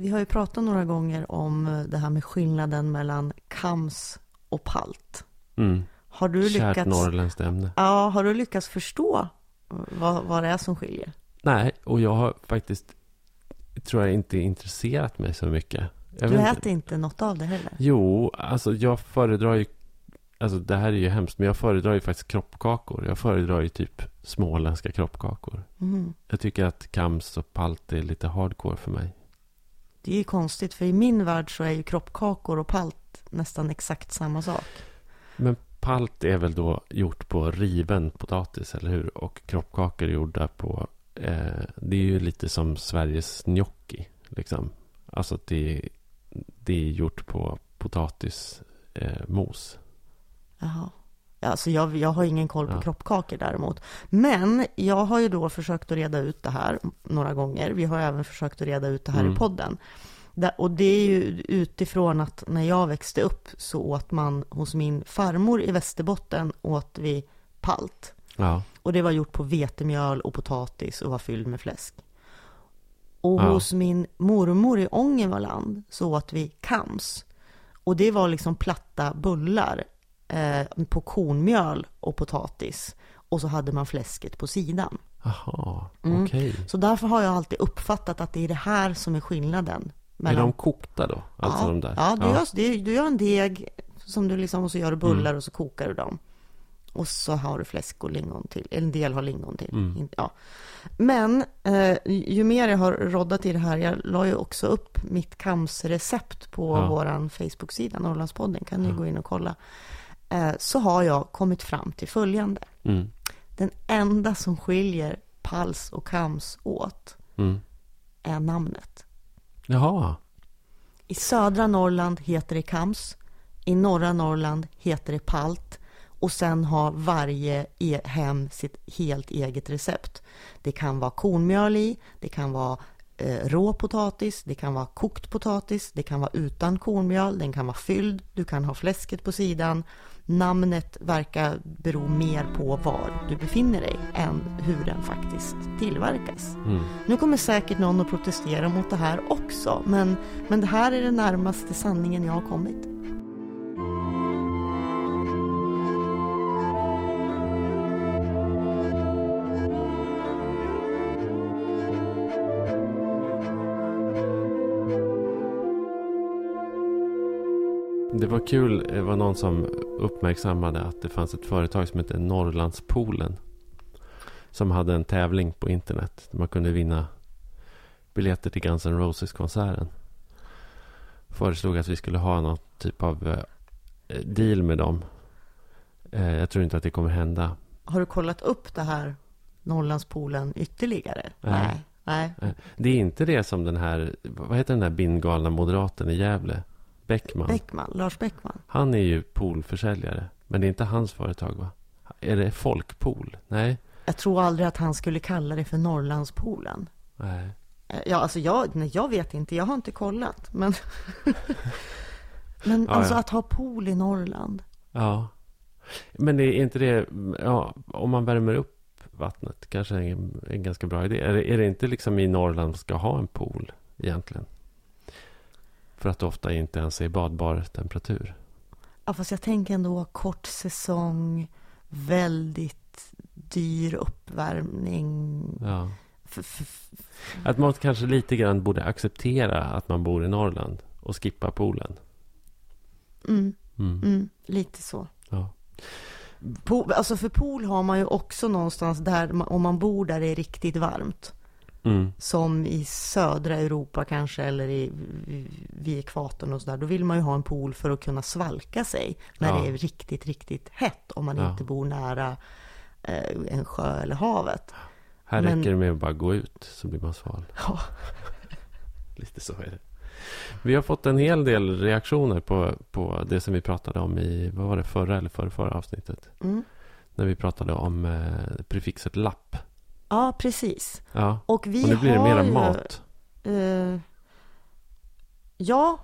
Vi har ju pratat några gånger om eh, det här med skillnaden mellan kams och palt. Mm. Har du Kärt lyckats, norrländskt ämne. ja, har du lyckats förstå vad, vad det är som skiljer? Nej, och jag har faktiskt, tror jag, inte intresserat mig så mycket. Jag Du äter inte något av det heller? Jo, alltså jag föredrar ju, alltså det här är ju hemskt, men jag föredrar ju faktiskt kroppkakor. Jag föredrar ju typ småländska kroppkakor. Mm. Jag tycker att kams och palt är lite hardcore för mig. Det är ju konstigt, för i min värld så är ju kroppkakor och palt nästan exakt samma sak. Men palt är väl då gjort på riven potatis, eller hur? Och kroppkakor är gjorda på, eh, det är ju lite som Sveriges gnocchi, liksom. Alltså det, det är gjort på potatismos. Eh. Jaha. Alltså jag, jag har ingen koll på Ja. kroppkakor däremot. Men jag har ju då försökt att reda ut det här några gånger. Vi har även försökt att reda ut det här Mm. i podden. Och det är ju utifrån att när jag växte upp så åt man hos min farmor i Västerbotten åt vi palt. Ja, Och det var gjort på vetemjöl och potatis och var fylld med fläsk. Och Ja. hos min mormor i Ångermanland så åt vi kams. Och det var liksom platta bullar eh, på kornmjöl och potatis. Och så hade man fläsket på sidan. Jaha, Mm. okej. Så därför har jag alltid uppfattat att det är det här som är skillnaden. Är de kokta då? Alltså ja, de där? ja, du, Gör, det- du gör en deg som du liksom, och så gör du bullar Mm. och så kokar du dem. Och så har du fläsk och lingon till. En del har lingon till. Mm. Ja. Men eh, ju mer jag har roddat i det här, jag la ju också upp mitt kamsrecept på Ja. våran Facebook-sida, Norrlandspodden, kan ni Ja. gå in och kolla. Eh, så har jag kommit fram till följande. Mm. Den enda som skiljer pals och kams åt Mm. är namnet. Jaha, I södra Norrland heter det kams. I norra Norrland heter det palt. Och sen har varje e- hem sitt helt eget recept. Det kan vara kornmjöl i, det kan vara rå potatis, det kan vara kokt potatis, det kan vara utan kornmjöl, den kan vara fylld, du kan ha fläsket på sidan. Namnet verkar bero mer på var du befinner dig än hur den faktiskt tillverkas. mm. Nu kommer säkert någon att protestera mot det här också, men, men det här är det närmaste sanningen jag har kommit. Var kul, det var någon som uppmärksammade att det fanns ett företag som heter Norrlandspolen. Som hade en tävling på internet. Där man kunde vinna biljetter till Guns N' Roses-konserten. Föreslog att vi skulle ha någon typ av eh, deal med dem. Eh, jag tror inte att det kommer hända. Har du kollat upp det här Norrlandspolen ytterligare? Nej. Nej. Eh, Det är inte det som den här, vad heter den där bindgalna moderaten i Gävle? Bäckman. Bäckman, Lars Bäckman. Han är ju poolförsäljare. Men det är inte hans företag va? Är det Folkpool? Nej. Jag tror aldrig att han skulle kalla det för Norrlandspolen. Nej. Eh, Ja, alltså jag, nej, jag vet inte, jag har inte kollat. Men, men Ja, alltså ja. att ha pool i Norrland. Ja. Men det är inte det, ja, om man värmer upp vattnet kanske är en, en ganska bra idé. Är det, är det inte liksom i Norrland ska ha en pool egentligen? För att det ofta inte ens är badbar temperatur. Ja, fast jag tänker ändå kort säsong, väldigt dyr uppvärmning. Ja. Att man kanske lite grann borde acceptera att man bor i Norrland och skippa poolen. Mm, Mm. mm, lite så. Ja. Pool, alltså för pool har man ju också någonstans där, om man bor där det är riktigt varmt. Mm. Som i södra Europa kanske, eller i, vid ekvatorn och sådär. Då vill man ju ha en pool för att kunna svalka sig när Ja. det är riktigt, riktigt hett. Om man Ja. inte bor nära eh, en sjö eller havet. Här Men- räcker det med att bara gå ut så blir man sval. Ja. Lite så är det. Vi har fått en hel del reaktioner på, på det som vi pratade om i, vad var det, förra eller förra, förra avsnittet. Mm. När vi pratade om eh, prefixet lapp. Ja, precis. Ja, Och vi och nu blir det mera ju, mat. Eh, ja,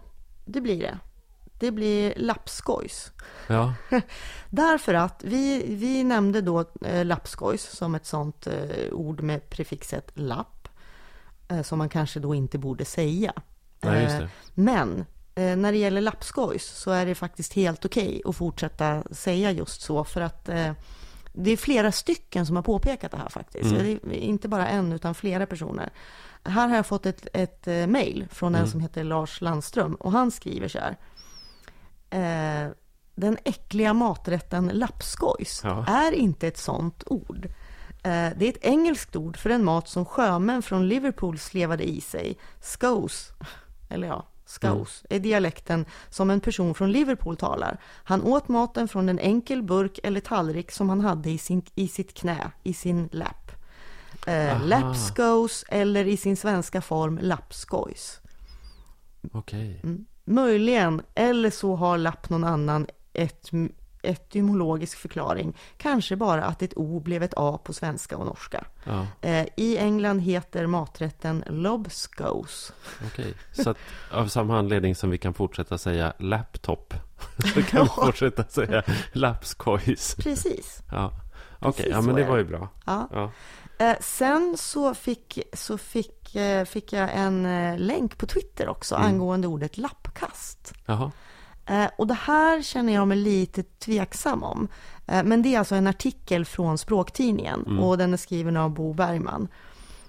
det blir det. Det blir lappskojs. Ja, Därför att vi, vi nämnde då eh, lappskojs som ett sånt eh, ord med prefixet lapp. Eh, som man kanske då inte borde säga. Nej, just Eh. Men eh, när det gäller lappskojs så är det faktiskt helt okej att fortsätta säga just så för att eh, det är flera stycken som har påpekat det här faktiskt. Mm. Det är inte bara en utan flera personer. Här har jag fått ett, ett eh, mejl från en Mm. som heter Lars Landström och han skriver så här. Eh, den äckliga maträtten lappskojs Ja. är inte ett sånt ord. Eh, Det är ett engelskt ord för en mat som sjömän från Liverpool slevade i sig. Scouse, eller ja, scouse, är dialekten som en person från Liverpool talar. Han åt maten från en enkel burk eller tallrik som han hade i, sin, i sitt knä, i sin lapp. Eh, lapscouse eller i sin svenska form lapskojs. Okej. Mm. Möjligen, eller så har lapp någon annan et, etymologisk förklaring. Kanske bara att ett O blev ett A på svenska och norska. Ja, Eh, I England heter maträtten lobscouse. okej. Så att av samma anledning som vi kan fortsätta säga laptop. Så kan vi fortsätta säga lapskojs. Precis. Ja. Okej, Precis ja men det var ju bra. Ja. Ja. Eh, sen så, fick, så fick, eh, fick jag en eh, länk på Twitter också Mm. angående ordet lappkast. Jaha. Eh, och det här känner jag mig lite tveksam om. Eh, men det är alltså en artikel från Språktidningen Mm. och den är skriven av Bo Bergman.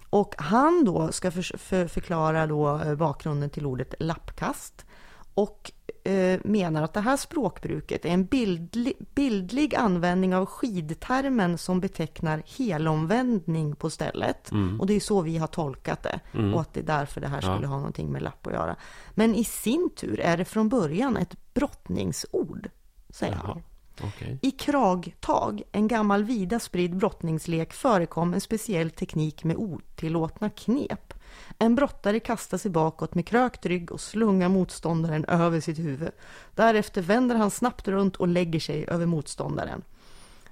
Och han då ska för, för, förklara då eh, bakgrunden till ordet lappkast och eh, menar att det här språkbruket är en bildlig, bildlig användning av skidtermen som betecknar helomvändning på stället. Mm. Och det är så vi har tolkat det Mm. och att det är därför det här Ja. skulle ha någonting med lapp att göra. Men i sin tur är det från början ett brottningsord, säger Jaha. han. Okej. I kragtag, en gammal vida spridd brottningslek, förekom en speciell teknik med otillåtna knep. En brottare kastar sig bakåt med krökt rygg och slungar motståndaren över sitt huvud. Därefter vänder han snabbt runt och lägger sig över motståndaren.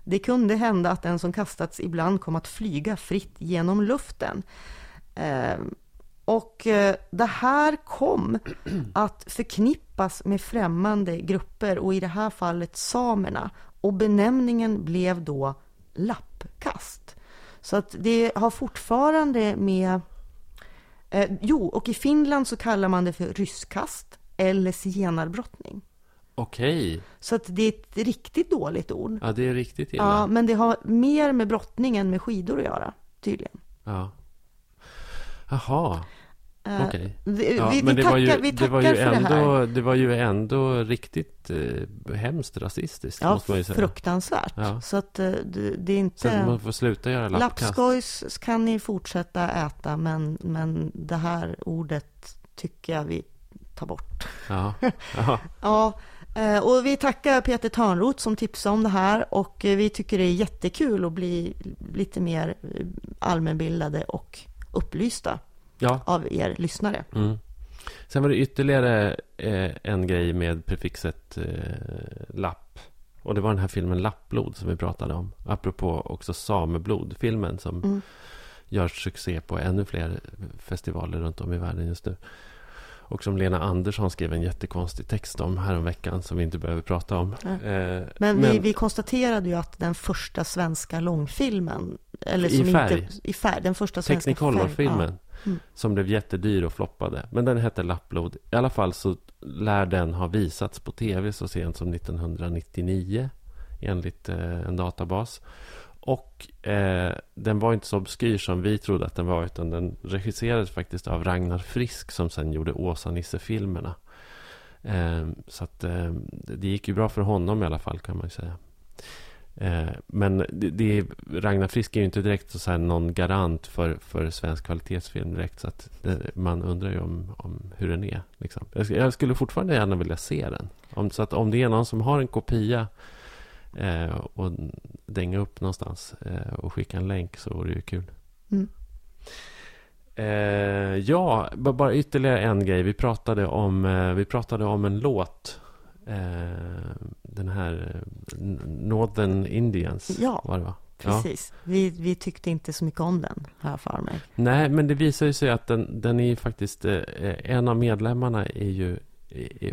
Det kunde hända att den som kastats ibland kom att flyga fritt genom luften. Eh, och eh, det här kom att förknippas med främmande grupper och i det här fallet samerna. Och benämningen blev då lappkast. Så att det har fortfarande med... Eh, jo, och i Finland så kallar man det för rysskast eller zigenarbrottning. Okej. Så att det är ett riktigt dåligt ord. Ja, det är riktigt illa. Ja, men det har mer med brottning än med skidor att göra, tydligen. Ja. Jaha, Eh, okej. vi, Ja, vi, men vi tackar, ju, vi tackar för det här. det var ju ändå riktigt eh, hemskt rasistiskt, Ja, måste man ju säga. fruktansvärt. Ja. Så att eh, det, det är Så inte... man får sluta göra lappkast. Lappskojs kan ni fortsätta äta, men, men det här ordet tycker jag vi tar bort. Ja. ja. Ja, eh, och vi tackar Peter Törnroth som tipsade om det här och vi tycker det är jättekul att bli lite mer allmänbildade och upplysta ja. av er lyssnare. Mm. Sen var det ytterligare eh, en grej med prefixet eh, lapp. Och det var den här filmen Lappblod som vi pratade om. Apropå också Sameblod, filmen som Mm. gör succé på ännu fler festivaler runt om i världen just nu. Och som Lena Andersson skrev en jättekonstig text om häromveckan som vi inte behöver prata om. Nej. Eh, Men, vi, vi konstaterade ju att den första svenska långfilmen, eller I som färg. inte, i färg, den första svenska Technicolor-filmen. färg- Mm. Som blev jättedyr och floppade. Men den hette Lappblod. I alla fall så lär den ha visats på tv så sent som 1999. Enligt eh, en databas. Och eh, den var inte så obskyr som vi trodde att den var. Utan den regisserades faktiskt av Ragnar Frisk. Som sen gjorde Åsa-Nisse-filmerna. Eh, så att eh, det gick ju bra för honom i alla fall kan man ju säga. Eh, men det, det, Ragnar Frisk är ju inte direkt så här någon garant för, för svensk kvalitetsfilm direkt. Så att det, man undrar ju om, om hur den är. Liksom. Jag, jag skulle fortfarande gärna vilja se den. Om, så att om det är någon som har en kopia eh, och dänga upp någonstans eh, och skicka en länk så vore det ju kul. Mm. Eh, ja, bara ytterligare en grej. Vi pratade om, eh, vi pratade om en låt. Eh, den här eh, Northern Indians. Ja, var det va? Precis. Vi, vi tyckte inte så mycket om den, här för mig. Nej, men det visar ju sig att den, den är faktiskt... En av medlemmarna är ju,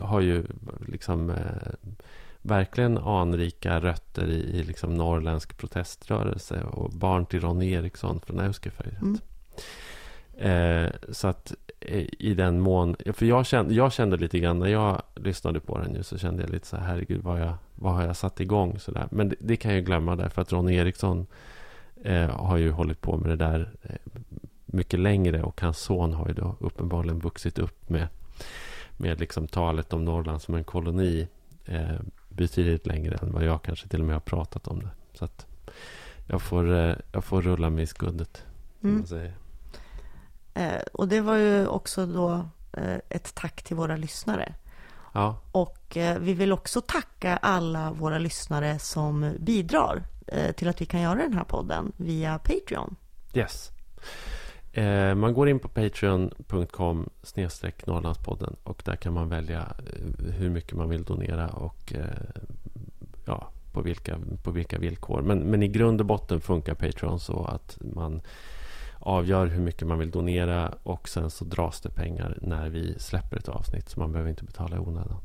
har ju liksom verkligen anrika rötter i, i liksom norrländsk proteströrelse och barn till Ronny Eriksson från Auskeföjdet. Mm. Eh, så att eh, i den mån... För jag kände, jag kände lite grann när jag lyssnade på den nu så kände jag lite så här, herregud, vad, jag, vad har jag satt igång? Så där. Men det, det kan jag glömma därför att Ronny Eriksson eh, har ju hållit på med det där eh, mycket längre och hans son har ju då uppenbarligen vuxit upp med, med liksom talet om Norrland som en koloni eh, betydligt längre än vad jag kanske till och med har pratat om det. Så att jag får, eh, jag får rulla mig i skundet. Mm. Eh, och det var ju också då eh, ett tack till våra lyssnare. Ja. Och eh, vi vill också tacka alla våra lyssnare som bidrar till att vi kan göra den här podden via Patreon. Yes. Eh, man går in på patreon.com snedstreck Norrlandspodden och där kan man välja eh, hur mycket man vill donera och eh, ja, på vilka, på vilka villkor. Men, men i grund och botten funkar Patreon så att man avgör hur mycket man vill donera och sen så dras det pengar när vi släpper ett avsnitt. Så man behöver inte betala i onödan.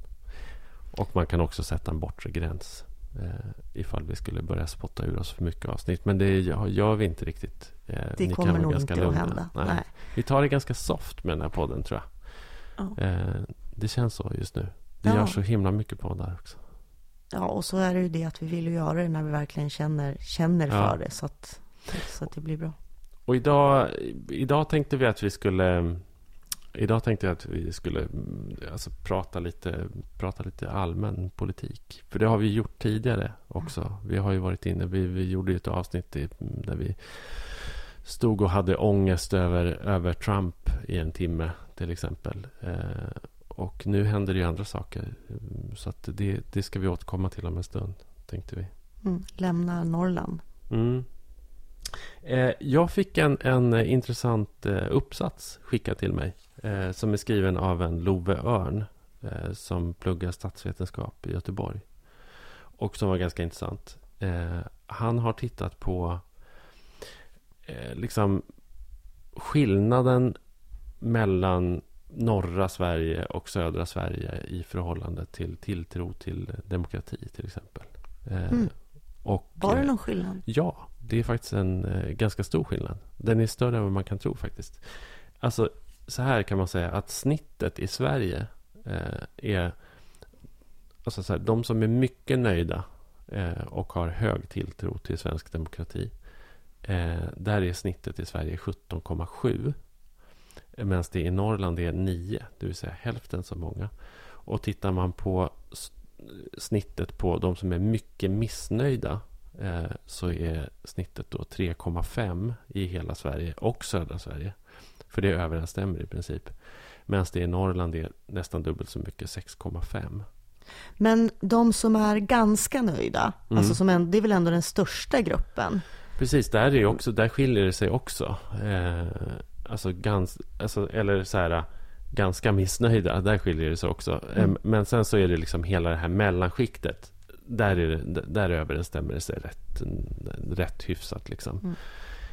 Och man kan också sätta en bortre gräns eh, ifall vi skulle börja spotta ur oss för mycket avsnitt. Men det gör vi inte riktigt. Eh, det kommer nog inte lugna. att hända. Nej. Nej. Vi tar det ganska soft med den här podden tror jag. Ja. Eh, det känns så just nu. Det ja. gör så himla mycket poddar också. Ja, och så är det ju det att vi vill göra det när vi verkligen känner, känner ja. för det. Så att, så att det blir bra. Och idag, idag tänkte vi att vi skulle Idag tänkte jag att vi skulle alltså, prata, lite, prata lite allmän politik. För det har vi gjort tidigare också. Vi har ju varit inne, vi, vi gjorde ett avsnitt i, där vi stod och hade ångest över, över Trump i en timme till exempel. Eh, och nu händer det ju andra saker. Så att det, det ska vi återkomma till om en stund, tänkte vi. Mm, lämna Norrland. Mm. Eh, jag fick en, en intressant eh, uppsats skickad till mig. Eh, som är skriven av en Love Örn. Eh, som pluggar statsvetenskap i Göteborg. Och som var ganska intressant. Eh, han har tittat på eh, liksom skillnaden mellan norra Sverige och södra Sverige i förhållande till tilltro till demokrati till exempel. Mm. Och, Var det någon skillnad? Ja, det är faktiskt en eh, ganska stor skillnad. Den är större än vad man kan tro faktiskt. Alltså, så här kan man säga att snittet i Sverige eh, är... Alltså så här, de som är mycket nöjda eh, och har hög tilltro till svensk demokrati. Eh, där är snittet i Sverige 17,7. Medan det i Norrland är 9, det vill säga hälften så många. Och tittar man på snittet på de som är mycket missnöjda så är snittet då 3,5 i hela Sverige och södra Sverige. För det överensstämmer i princip. Medan det i Norrland är nästan dubbelt så mycket, 6,5. Men de som är ganska nöjda, mm. alltså som en, det är väl ändå den största gruppen? Precis, där, är också, där skiljer det sig också. Eh, alltså, gans, alltså, eller så här, ganska missnöjda, där skiljer det sig också. Mm. Eh, men sen så är det liksom hela det här mellanskiktet. Där, är det, där överensstämmer det sig rätt, rätt hyfsat. Liksom. Mm.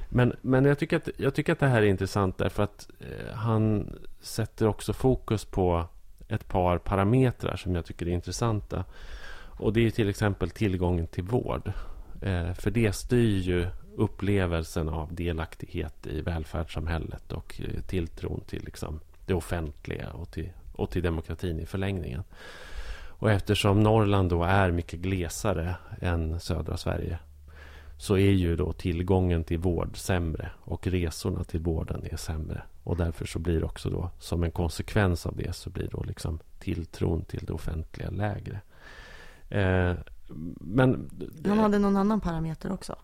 Men, men jag, tycker att, jag tycker att det här är intressant därför att eh, han sätter också fokus på ett par parametrar som jag tycker är intressanta. Och det är till exempel tillgången till vård. Eh, för det styr ju upplevelsen av delaktighet i välfärdssamhället och eh, tilltron till liksom, det offentliga och till, och till demokratin i förlängningen. Och eftersom Norrland då är mycket glesare än södra Sverige så är ju då tillgången till vård sämre och resorna till vården är sämre. Och därför så blir också då som en konsekvens av det så blir då liksom tilltron till det offentliga lägre. Eh, men... Han hade någon annan parameter också?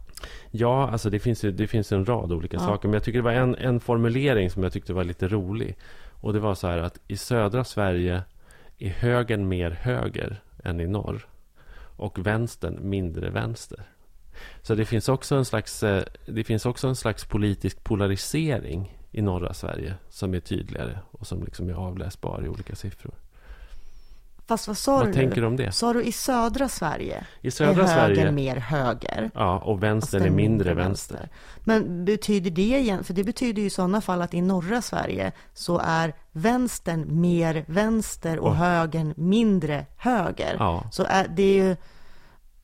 Ja, alltså det finns, det finns en rad olika ja. saker. Men jag tycker det var en, en formulering som jag tyckte var lite rolig. Och det var så här att i södra Sverige är högern mer höger än i norr. Och vänstern mindre vänster. Så det finns också en slags, eh, det finns också en slags politisk polarisering i norra Sverige som är tydligare och som liksom är avläsbar i olika siffror. Fast vad sa vad du? tänker du om det? Sa du i södra Sverige? I södra är höger Sverige, mer höger? Ja, och vänstern är mindre vänster. vänster. Men betyder det igen? För det betyder ju i sådana fall att i norra Sverige så är vänstern mer vänster och, och högern mindre höger. Ja. Så är, det är ju...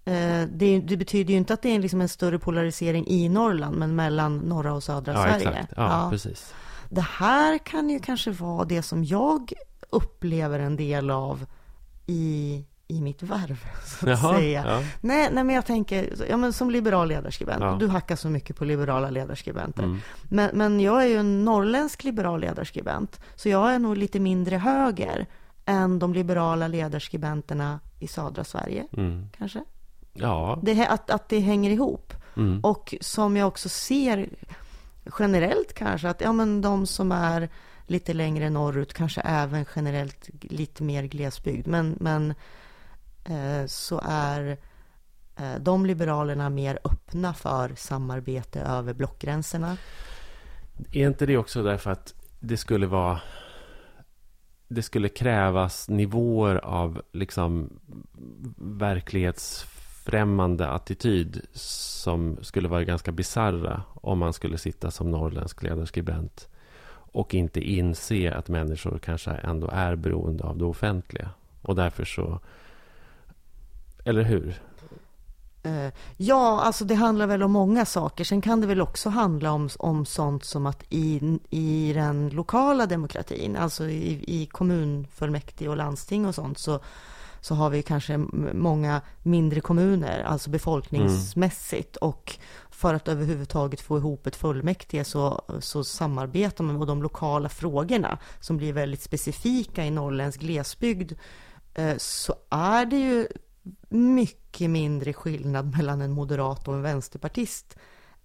Eh, det, det, betyder ju inte att det är liksom en större polarisering i Norrland, men mellan norra och södra ja, Sverige. Exakt. Ja, ja, precis. det här kan ju kanske vara det som jag upplever en del av i, i mitt värv, så att Jaha, säga. ja. Nej, nej, men jag tänker, ja, men som liberal ledarskribent, Ja. du hackar så mycket på liberala ledarskribenter. Mm. Men, men jag är ju en norrländsk liberal ledarskribent, så jag är nog lite mindre höger än de liberala ledarskribenterna i södra Sverige, Mm. kanske. Ja. Det, att, att det hänger ihop. Mm. Och som jag också ser generellt kanske, att ja, men de som är lite längre norrut, kanske även generellt lite mer glesbygd, men, men eh, så är eh, de liberalerna mer öppna för samarbete över blockgränserna. Är inte det också därför att det skulle vara det skulle krävas nivåer av liksom verklighetsfrämmande attityd som skulle vara ganska bizarra om man skulle sitta som norrländsk ledarskribent och inte inse att människor kanske ändå är beroende av det offentliga. Och därför så... Eller hur? Eh, ja, alltså det handlar väl om många saker. Sen kan det väl också handla om, om sånt som att i, i den lokala demokratin, alltså i, i kommunfullmäktige och landsting och sånt, så, så har vi kanske många mindre kommuner, alltså befolkningsmässigt. Och för att överhuvudtaget få ihop ett fullmäktige så, så samarbetar man med de lokala frågorna som blir väldigt specifika i norrländsk glesbygd. eh, Så är det ju mycket mindre skillnad mellan en moderat och en vänsterpartist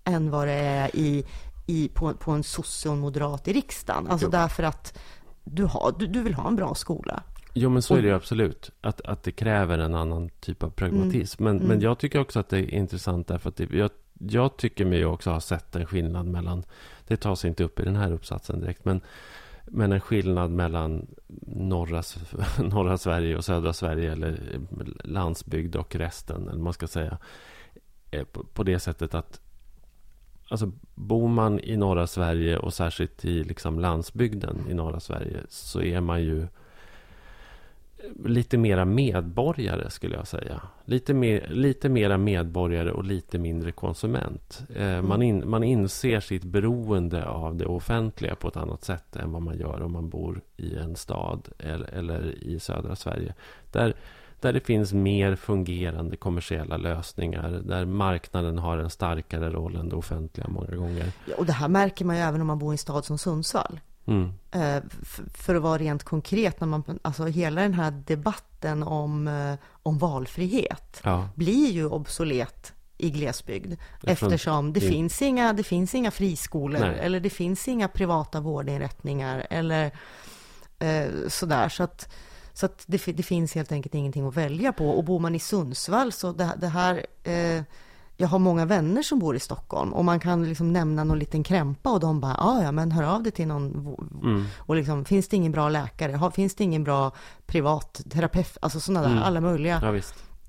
än vad det är i, i, på, på en sosse och en moderat i riksdagen. Alltså Jo. därför att du, har, du, du vill ha en bra skola. Jo, men så Och- är det ju absolut. Att, att det kräver en annan typ av pragmatism. Men, Mm. men jag tycker också att det är intressant därför att det, jag, jag tycker mig också ha sett en skillnad mellan, det tas inte upp i den här uppsatsen direkt, men, men en skillnad mellan norra, norra Sverige och södra Sverige eller landsbygd och resten, eller man ska säga. Eh, på, på det sättet att Alltså bor man i norra Sverige och särskilt i liksom landsbygden i norra Sverige så är man ju lite mera medborgare skulle jag säga. Lite, mer, lite mera medborgare och lite mindre konsument. Eh, man, in, man inser sitt beroende av det offentliga på ett annat sätt än vad man gör om man bor i en stad eller, eller i södra Sverige. Där, där det finns mer fungerande kommersiella lösningar. Där marknaden har en starkare roll än det offentliga många gånger. Ja, Och det här märker man ju även om man bor i en stad som Sundsvall. Mm. Eh, för att vara rent konkret, när man, alltså hela den här debatten om, eh, om valfrihet Ja, blir ju obsolet i glesbygd. Eftersom det, det- finns inga, det finns inga friskolor Nej. eller det finns inga privata vårdinrättningar eller eh, sådär. Så att, så att det, det finns helt enkelt ingenting att välja på. Och bor man i Sundsvall så det, det här... Eh, jag har många vänner som bor i Stockholm och man kan liksom nämna någon liten krämpa och de bara, "Ah, ja men hör av dig till någon mm. och liksom, finns det ingen bra läkare? Finns det ingen bra privat terapeut? Alltså sådana där, Mm. alla möjliga. ja.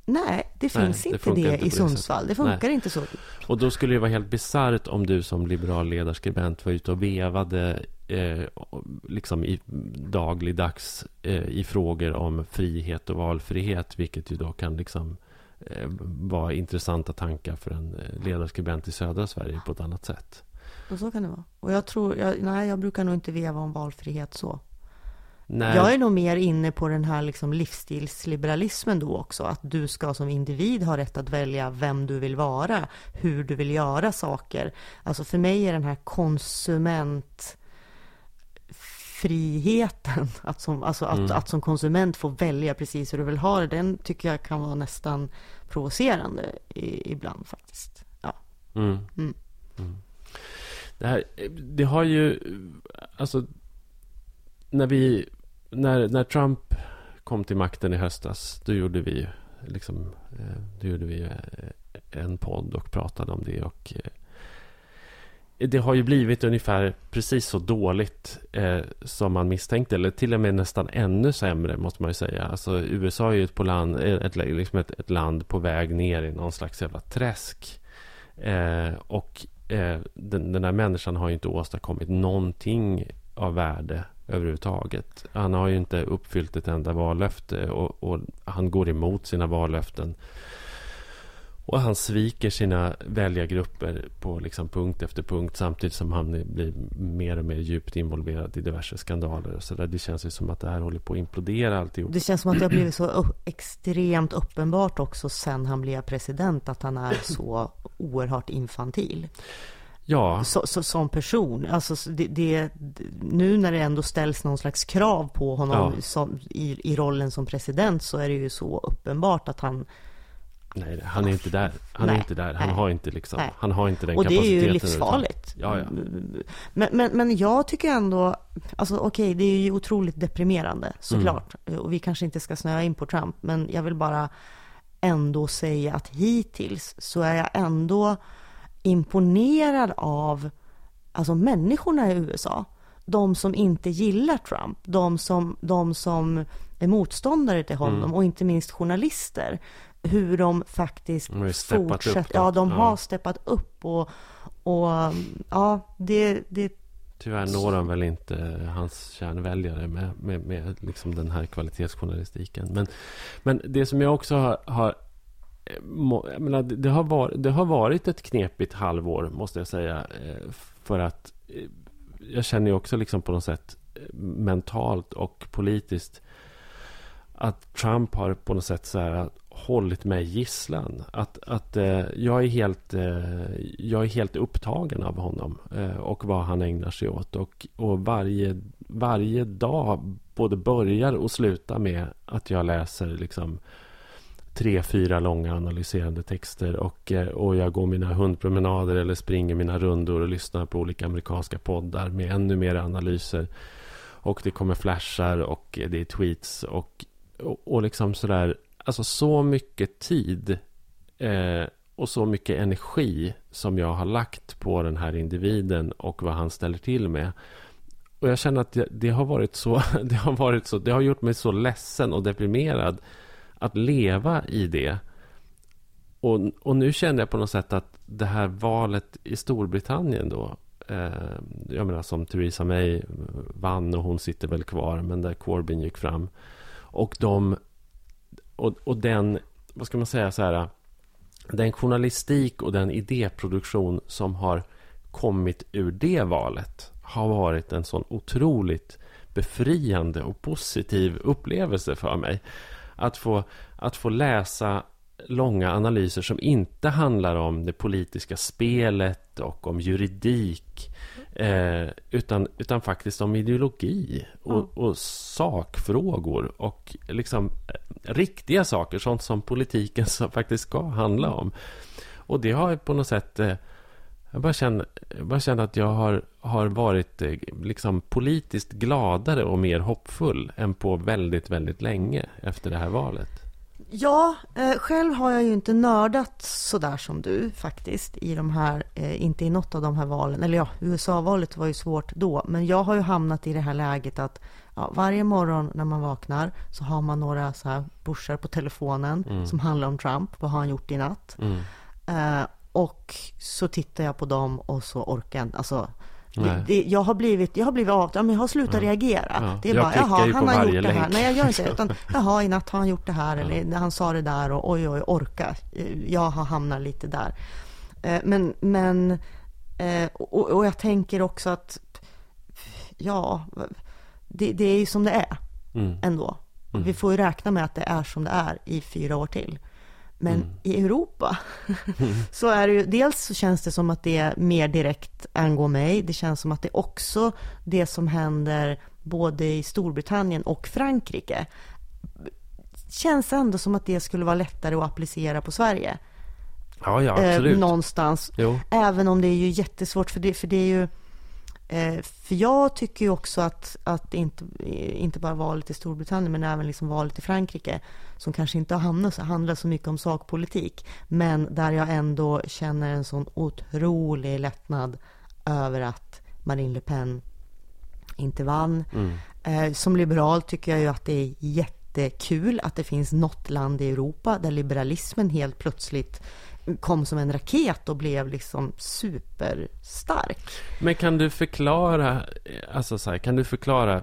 Nej, det Nej, finns det inte det inte i Sundsvall. Det funkar inte så. Och då skulle det vara helt bisarrt om du som liberal ledarskribent var ute och vevade eh, liksom i dagligdags eh, i frågor om frihet och valfrihet, vilket ju då kan liksom eh, vara intressanta tankar för en eh, ledarskribent i södra Sverige på ett annat sätt. Och så kan det vara. Och jag tror, jag, nej, jag brukar nog inte veva om valfrihet så. Nej, Jag är nog mer inne på den här liksom livsstilsliberalismen då också. Att du ska som individ ha rätt att välja vem du vill vara, hur du vill göra saker. Alltså för mig är den här konsumentfriheten, att som, alltså att, Mm. att som konsument få välja precis hur du vill ha det, den tycker jag kan vara nästan provocerande i, ibland faktiskt. Ja. Mm. Mm. Mm. Det, här, det har ju... Alltså... När vi... När, när Trump kom till makten i höstas, då gjorde vi liksom... eh, Då gjorde vi eh, en podd och pratade om det och... Det har ju blivit ungefär precis så dåligt eh, som man misstänkte. Eller till och med nästan ännu sämre, måste man ju säga. Alltså, USA är ju ett, på land, eh, ett, liksom ett, ett land på väg ner i någon slags jävla träsk. Eh, och eh, den, den här människan har ju inte åstadkommit någonting av värde överhuvudtaget. Han har ju inte uppfyllt ett enda vallöfte och, och han går emot sina vallöften. Och han sviker sina väljargrupper på liksom punkt efter punkt samtidigt som han blir mer och mer djupt involverad i diverse skandaler. Och så där. Det känns ju som att det här håller på att implodera alltihop. Det känns som att det har blivit så extremt uppenbart också sen han blev president att han är så oerhört infantil. Ja. Så, så, som person. Alltså, det, det, nu när det ändå ställs någon slags krav på honom ja. som, i, i rollen som president så är det ju så uppenbart att han Nej, han är inte där. Han nej, är inte där. Han nej, har inte liksom, han har inte den Och det är ju livsfarligt. Ja, ja. Men, men, men jag tycker ändå, alltså okej, okay, det är ju otroligt deprimerande såklart. Mm. Och vi kanske inte ska snöa in på Trump, men jag vill bara ändå säga att hittills så är jag ändå imponerad av alltså människorna i USA. De som inte gillar Trump, de som, de som är motståndare till honom mm. och inte minst journalister. Hur de faktiskt de fortsätter. Ja, de har steppat upp och, och ja, det, det Tyvärr når han väl inte hans kärnväljare med, med, med liksom den här kvalitetsjournalistiken. Men, men det som jag också har, har jag menar, det, har varit, det har varit ett knepigt halvår, måste jag säga. Eh, för att eh, jag känner ju också liksom på något sätt eh, mentalt och politiskt att Trump har på något sätt så här hållit mig gisslan. Att, att eh, jag, är helt, eh, jag är helt upptagen av honom eh, och vad han ägnar sig åt. Och, och varje, varje dag både börjar och slutar med att jag läser liksom tre, fyra långa analyserande texter och, eh, och jag går mina hundpromenader eller springer mina rundor och lyssnar på olika amerikanska poddar med ännu mer analyser. Och det kommer flashar och det är tweets och, och, och liksom sådär, alltså så mycket tid eh, och så mycket energi som jag har lagt på den här individen och vad han ställer till med. Och jag känner att det, det har varit så, det har varit så, det har gjort mig så ledsen och deprimerad att leva i det. Och, och nu känner jag på något sätt att det här valet i Storbritannien då. Eh, jag menar som Theresa May vann och hon sitter väl kvar. Men där Corbyn gick fram. Och de... Och, och den, vad ska man säga så här. Den journalistik och den idéproduktion som har kommit ur det valet har varit en sån otroligt befriande och positiv upplevelse för mig att få, att få läsa långa analyser som inte handlar om det politiska spelet och om juridik. Eh, utan, utan faktiskt om ideologi och, och sakfrågor och liksom eh, riktiga saker, sånt som politiken som faktiskt ska handla om. Och det har på något sätt eh, jag bara känner, jag bara känner att jag har, har varit eh, liksom politiskt gladare och mer hoppfull än på väldigt, väldigt länge efter det här valet. Ja, eh, själv har jag ju inte nördat så där som du faktiskt i de här, eh, inte i något av de här valen. Eller ja, USA-valet var ju svårt då, men jag har ju hamnat i det här läget att ja, varje morgon när man vaknar så har man några så här bushar på telefonen mm. som handlar om Trump. Vad har han gjort i natt? Mm. Eh, och så tittar jag på dem och så orkar jag alltså, det, det, jag har blivit, jag har blivit av, jag har slutat ja. reagera. Ja. Det är jag bara, jaha, han har gjort det här. Nej, jag gör inte det. Utan, jaha, i natt har han gjort det här. Ja. Eller han sa det där och oj, oj, orka. Jag har hamnat lite där. Eh, men, men eh, och, och jag tänker också att, ja, det, det är ju som det är mm. ändå. Mm. Vi får ju räkna med att det är som det är i fyra år till. Men mm. i Europa så är det ju, dels så känns det som att det mer direkt angår mig. Det känns som att det också, det som händer både i Storbritannien och Frankrike, känns ändå som att det skulle vara lättare att applicera på Sverige. Ja, ja, absolut. Eh, någonstans. Jo. Även om det är ju jättesvårt, för det, för det är ju Eh, för jag tycker ju också att, att inte, inte bara valet i Storbritannien men även liksom valet i Frankrike som kanske inte har handlar så mycket om sakpolitik men där jag ändå känner en sån otrolig lättnad över att Marine Le Pen inte vann. Mm. Eh, som liberal tycker jag ju att det är jättekul att det finns något land i Europa där liberalismen helt plötsligt kom som en raket och blev liksom superstark. Men kan du förklara, alltså så här, kan du förklara,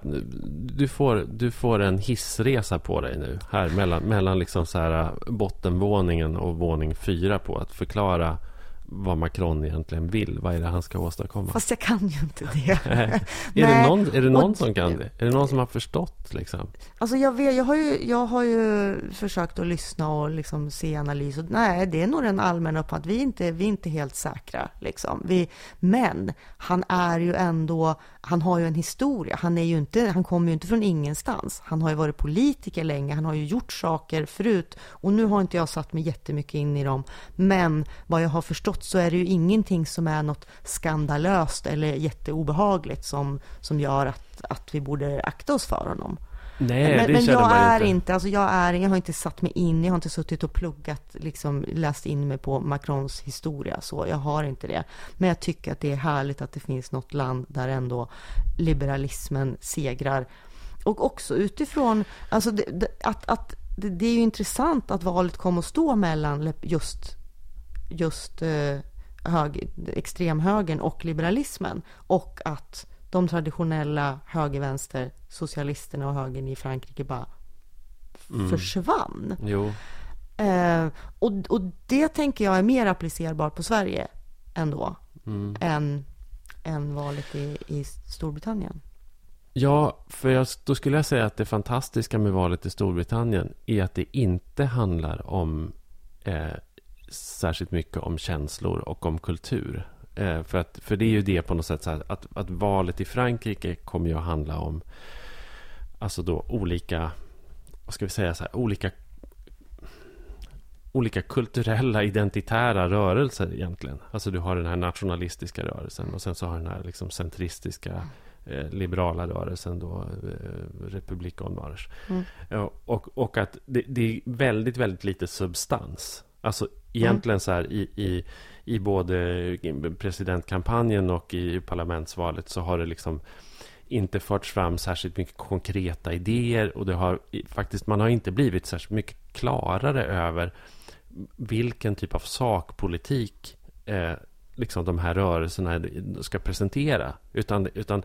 du får, du får en hissresa på dig nu här mellan, mellan liksom så här bottenvåningen och våning fyra på att förklara vad Macron egentligen vill. Vad är det han ska åstadkomma? Fast jag kan ju inte det. är, det någon, är det någon som kan det? Är det någon som har förstått? Liksom? Alltså jag, vet, jag, har ju, jag har ju försökt att lyssna och liksom se analys. Och nej, det är nog den allmänna uppfattningen. Vi är inte, vi är inte helt säkra. Liksom. Vi, men han är ju ändå, han har ju en historia. Han, är ju inte, han kommer ju inte från ingenstans. Han har ju varit politiker länge. Han har ju gjort saker förut. Och nu har inte jag satt mig jättemycket in i dem. Men vad jag har förstått förstått så är det ju ingenting som är något skandalöst eller jätteobehagligt som, som gör att, att vi borde akta oss för honom. Nej, men, det men jag är inte. inte, alltså jag är, jag har inte satt mig in, jag har inte suttit och pluggat, liksom läst in mig på Macrons historia så, jag har inte det. Men jag tycker att det är härligt att det finns något land där ändå liberalismen segrar. Och också utifrån, alltså det, det, att, att det, det är ju intressant att valet kom att stå mellan just just eh, hög, extremhögern och liberalismen och att de traditionella höger-vänster socialisterna och högern i Frankrike bara mm. försvann. Jo. Eh, och, och det tänker jag är mer applicerbart på Sverige ändå mm. än, än valet i, i Storbritannien. Ja, för jag, då skulle jag säga att det fantastiska med valet i Storbritannien är att det inte handlar om eh, särskilt mycket om känslor och om kultur. Eh, för, att, för det är ju det på något sätt så att, att valet i Frankrike kommer ju att handla om alltså då olika, vad ska vi säga så här, olika olika kulturella identitära rörelser egentligen. Alltså du har den här nationalistiska rörelsen och sen så har den här liksom centristiska eh, liberala rörelsen då, eh, Republik mm. och, och att det, det, är väldigt, väldigt lite substans. Alltså egentligen mm. så här i, i, i både presidentkampanjen och i parlamentsvalet så har det liksom inte förts fram särskilt mycket konkreta idéer och det har faktiskt, man har inte blivit särskilt mycket klarare över vilken typ av sakpolitik eh, liksom de här rörelserna ska presentera. Utan, utan,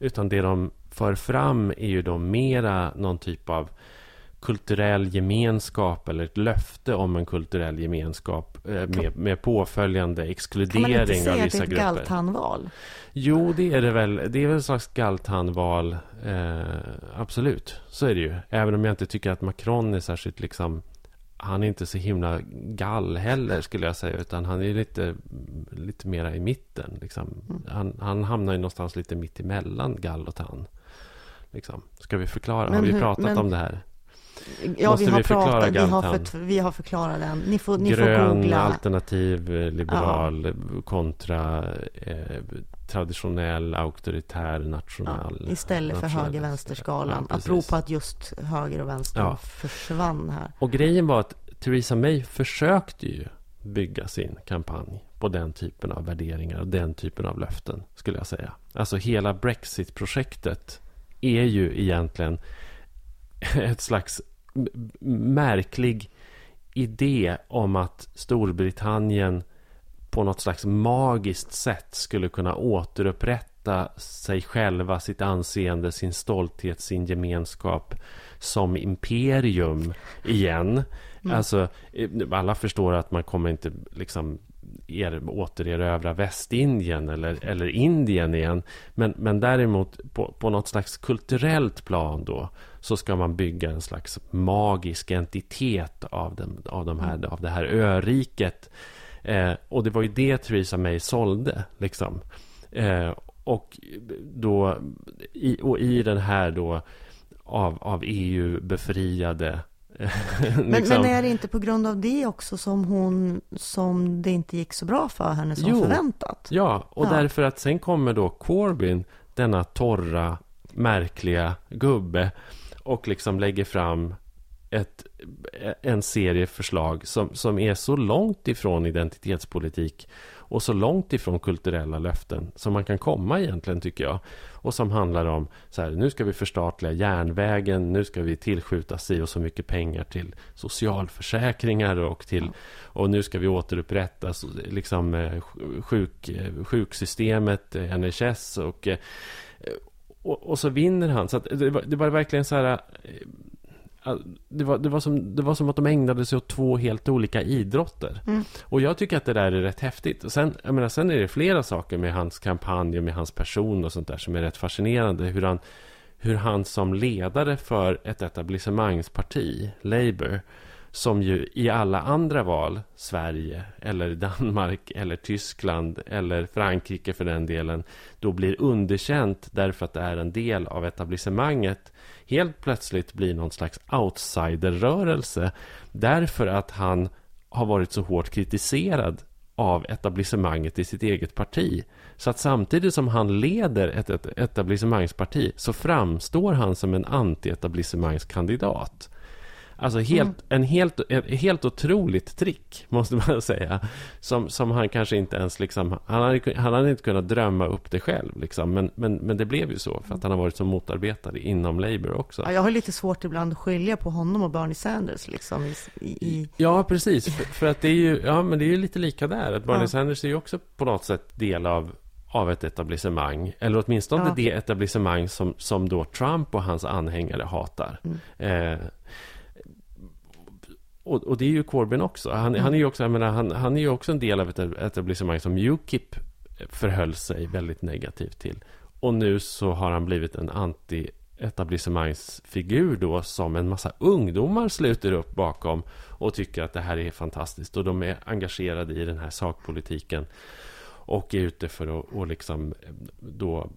utan det de för fram är ju då mera någon typ av kulturell gemenskap eller ett löfte om en kulturell gemenskap eh, med, med påföljande exkludering av vissa grupper. Kan man inte säga att det är ett galthandval? Jo, det är det väl. Det är väl ett slags galthandval. Eh, absolut, så är det ju. Även om jag inte tycker att Macron är särskilt liksom han är inte så himla gall heller skulle jag säga. Utan han är lite, lite mera i mitten. Liksom. Mm. Han, han hamnar ju någonstans lite mitt emellan gall och tann. Liksom. Ska vi förklara? Men Har vi hur, pratat men, om det här? Ja, Måste vi har vi pratat, vi har, för, vi har förklarat den. Ni får, ni Grön, får googla. alternativ, eh, liberal, ja. kontra eh, traditionell, auktoritär, national. Ja, istället för höger-vänster-skalan. Ja, Apropå att just höger och vänster ja. försvann här. Och grejen var att Theresa May försökte ju bygga sin kampanj på den typen av värderingar och den typen av löften, skulle jag säga. Alltså hela Brexit-projektet är ju egentligen ett slags märklig idé om att Storbritannien på något slags magiskt sätt skulle kunna återupprätta sig själva, sitt anseende, sin stolthet, sin gemenskap som imperium igen. Mm. Alltså, eh, alla förstår att man kommer inte liksom er, återerövra Västindien eller, eller Indien igen. Men, men däremot på, på något slags kulturellt plan då så ska man bygga en slags magisk entitet av, den, av, de här, av det här öriket. Eh, och det var ju det Theresa May sålde. Liksom. Eh, och, då, i, och i den här då av, av EU befriade liksom. men, men, är det inte på grund av det också som hon som det inte gick så bra för henne som jo, förväntat? Ja, och ja. därför att sen kommer då Corbyn, denna torra, märkliga gubbe och liksom lägger fram ett, en serie förslag som, som är så långt ifrån identitetspolitik och så långt ifrån kulturella löften som man kan komma egentligen tycker jag. Och som handlar om så här, nu ska vi förstatliga järnvägen, nu ska vi tillskjuta sig och så mycket pengar till socialförsäkringar och till och nu ska vi återupprätta liksom eh, sjuk, eh, sjuksystemet, eh, NHS och, och, och så vinner han. Så det var, det var verkligen så här det var, det, var som, det var som att de ägnade sig åt två helt olika idrotter. Mm. Och jag tycker att det där är rätt häftigt. Och sen, jag menar, sen är det flera saker med hans kampanj och med hans person och sånt där som är rätt fascinerande. Hur han, hur han som ledare för ett etablissemangsparti, Labour, som ju i alla andra val, Sverige eller Danmark eller Tyskland eller Frankrike för den delen, då blir underkänt därför att det är en del av etablissemanget helt plötsligt blir någon slags outsiderrörelse därför att han har varit så hårt kritiserad av etablissemanget i sitt eget parti. Så att samtidigt som han leder ett, ett etablissemangsparti så framstår han som en anti-etablissemangskandidat. Alltså helt, mm. en helt, ett helt otroligt trick, måste man säga. Som, som han kanske inte ens liksom... Han hade, han hade inte kunnat drömma upp det själv. Liksom. Men, men, men det blev ju så, för att han har varit så motarbetad inom Labour också. Ja, jag har lite svårt ibland att skilja på honom och Bernie Sanders. Liksom, i, i... Ja, precis. För, för, att det är ju ja, men det är ju lite lika där. Att Bernie ja. Sanders är ju också på något sätt del av av ett etablissemang. Eller åtminstone ja. det etablissemang som, som då Trump och hans anhängare hatar. Mm. Eh, och, och, det är ju Corbyn också. Han, mm. han är ju också, jag menar, han, han är ju också en del av ett etablissemang som Ukip förhöll sig väldigt negativt till. Och nu så har han blivit en anti-etablissemangsfigur då som en massa ungdomar sluter upp bakom och tycker att det här är fantastiskt. Och de är engagerade i den här sakpolitiken och är ute för att och liksom då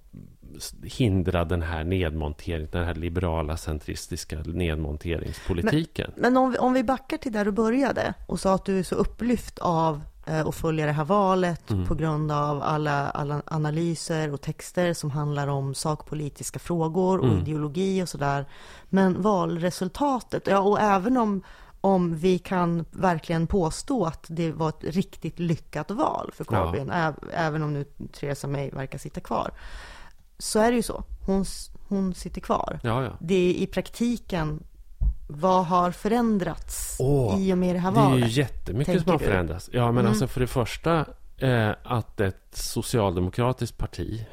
hindra den här nedmonteringen, den här liberala centristiska nedmonteringspolitiken. Men, men om, vi, om vi backar till där du började och sa att du är så upplyft av eh, att följa det här valet mm. på grund av alla, alla analyser och texter som handlar om sakpolitiska frågor och mm. ideologi och sådär. Men valresultatet, ja, och även om om vi kan verkligen påstå att det var ett riktigt lyckat val för Corbyn, ja. även om nu Theresa May verkar sitta kvar så är det ju så. Hon, hon sitter kvar. Ja, ja. Det är i praktiken vad har förändrats oh, i och med det här valet? Det är ju jättemycket som har förändrats. Ja, men mm. alltså för det första eh, att ett socialdemokratiskt parti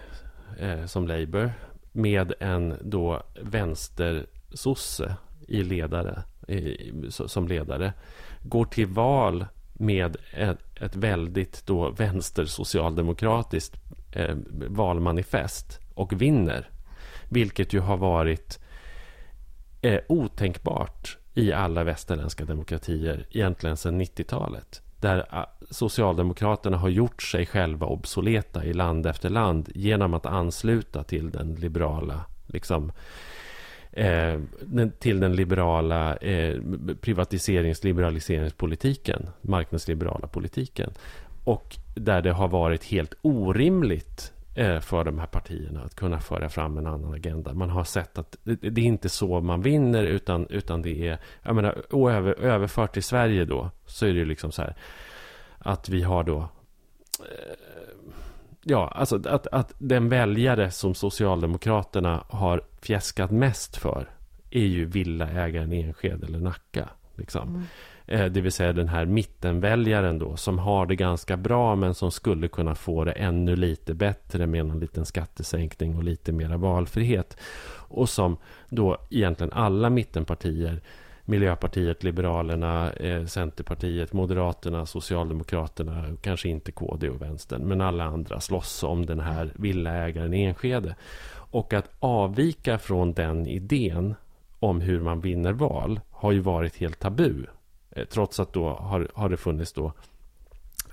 eh, som Labour med en då vänstersosse i ledare, i, som ledare går till val med ett, ett väldigt då vänstersocialdemokratiskt eh, valmanifest och vinner. Vilket ju har varit eh, otänkbart i alla västerländska demokratier egentligen sedan 90-talet. Där ah, Socialdemokraterna har gjort sig själva obsoleta i land efter land genom att ansluta till den liberala liksom, eh, till den liberala eh, privatiserings liberaliseringspolitiken, marknadsliberala politiken. Och där det har varit helt orimligt Eh, för de här partierna att kunna föra fram en annan agenda. Man har sett att det, är inte så man vinner utan, utan det är, jag menar, över, överfört till Sverige då så är det liksom så här att vi har då eh, Ja, alltså att, att den väljare som Socialdemokraterna har fjäskat mest för är ju villaägaren i Enskede eller Nacka. Liksom. Mm. Eh, det vill säga den här mittenväljaren då som har det ganska bra men som skulle kunna få det ännu lite bättre med en liten skattesänkning och lite mera valfrihet. Och som då egentligen alla mittenpartier Miljöpartiet, Liberalerna, eh, Centerpartiet, Moderaterna, Socialdemokraterna, kanske inte KD och Vänstern, men alla andra slåss om den här villaägaren i Enskede. Och att avvika från den idén om hur man vinner val har ju varit helt tabu trots att då har, har det funnits då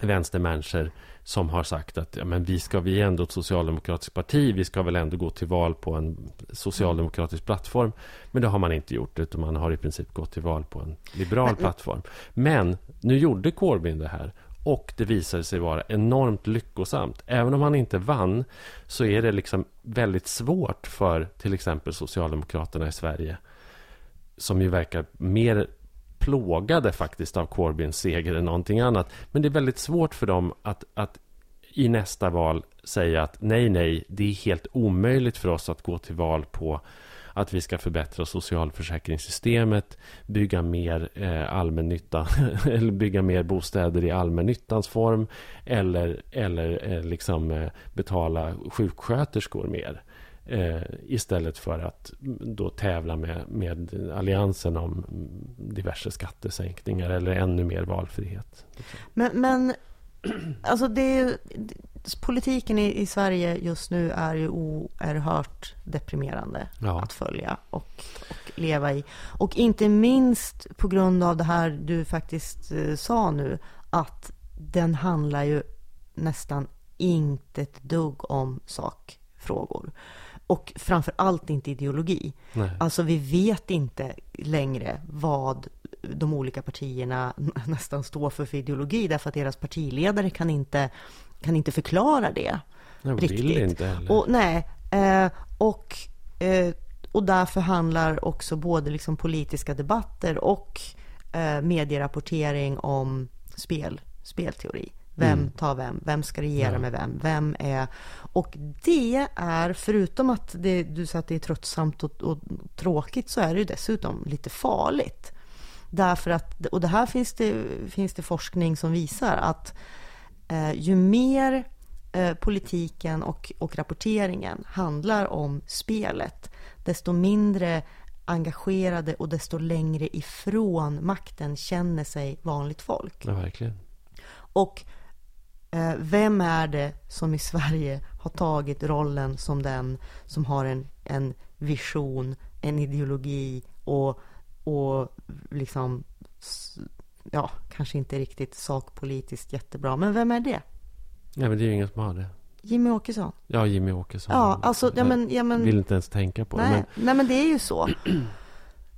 vänstermänniskor som har sagt att ja, men vi ska vi är ändå ett socialdemokratiskt parti. Vi ska väl ändå gå till val på en socialdemokratisk plattform. Men det har man inte gjort utan man har i princip gått till val på en liberal plattform. Men nu gjorde Corbyn det här och det visade sig vara enormt lyckosamt. Även om han inte vann så är det liksom väldigt svårt för till exempel Socialdemokraterna i Sverige som ju verkar mer plågade faktiskt av Corbyns seger än någonting annat. Men det är väldigt svårt för dem att, att i nästa val säga att nej, nej, det är helt omöjligt för oss att gå till val på att vi ska förbättra socialförsäkringssystemet, bygga mer eh, allmännytta, eller bygga mer bostäder i allmännyttans form, eller, eller eh, liksom eh, betala sjuksköterskor mer. Eh, istället för att då tävla med, med Alliansen om diverse skattesänkningar eller ännu mer valfrihet. Men, men alltså det är, politiken i, i Sverige just nu är ju oerhört deprimerande Ja. att följa och, och leva i. Och inte minst på grund av det här du faktiskt eh, sa nu, att den handlar ju nästan inte ett dugg om sakfrågor. Och framför allt inte ideologi. Nej. Alltså vi vet inte längre vad de olika partierna nästan står för för ideologi därför att deras partiledare kan inte, kan inte förklara det. Jag vill riktigt. inte heller. Och, nej, eh, och, eh, och därför handlar också både liksom politiska debatter och eh, medierapportering om spel, spelteori. Vem Mm. tar vem? Vem ska regera Ja. med vem? Vem är... Och det är, förutom att det, du sa att det är tröttsamt och, och tråkigt, så är det ju dessutom lite farligt. Därför att, och det här finns det, finns det forskning som visar att eh, ju mer eh, politiken och, och rapporteringen handlar om spelet, desto mindre engagerade och desto längre ifrån makten känner sig vanligt folk. Ja, verkligen. Och vem är det som i Sverige har tagit rollen som den som har en, en vision, en ideologi och, och liksom, ja, kanske inte riktigt sakpolitiskt jättebra, men vem är det? Nej, men det är ju ingen som har det. Jimmy Åkesson? Ja, Jimmy Åkesson. Ja, alltså, ja men, ja, men vill inte ens tänka på det. Nej, Men, nej men det är ju så.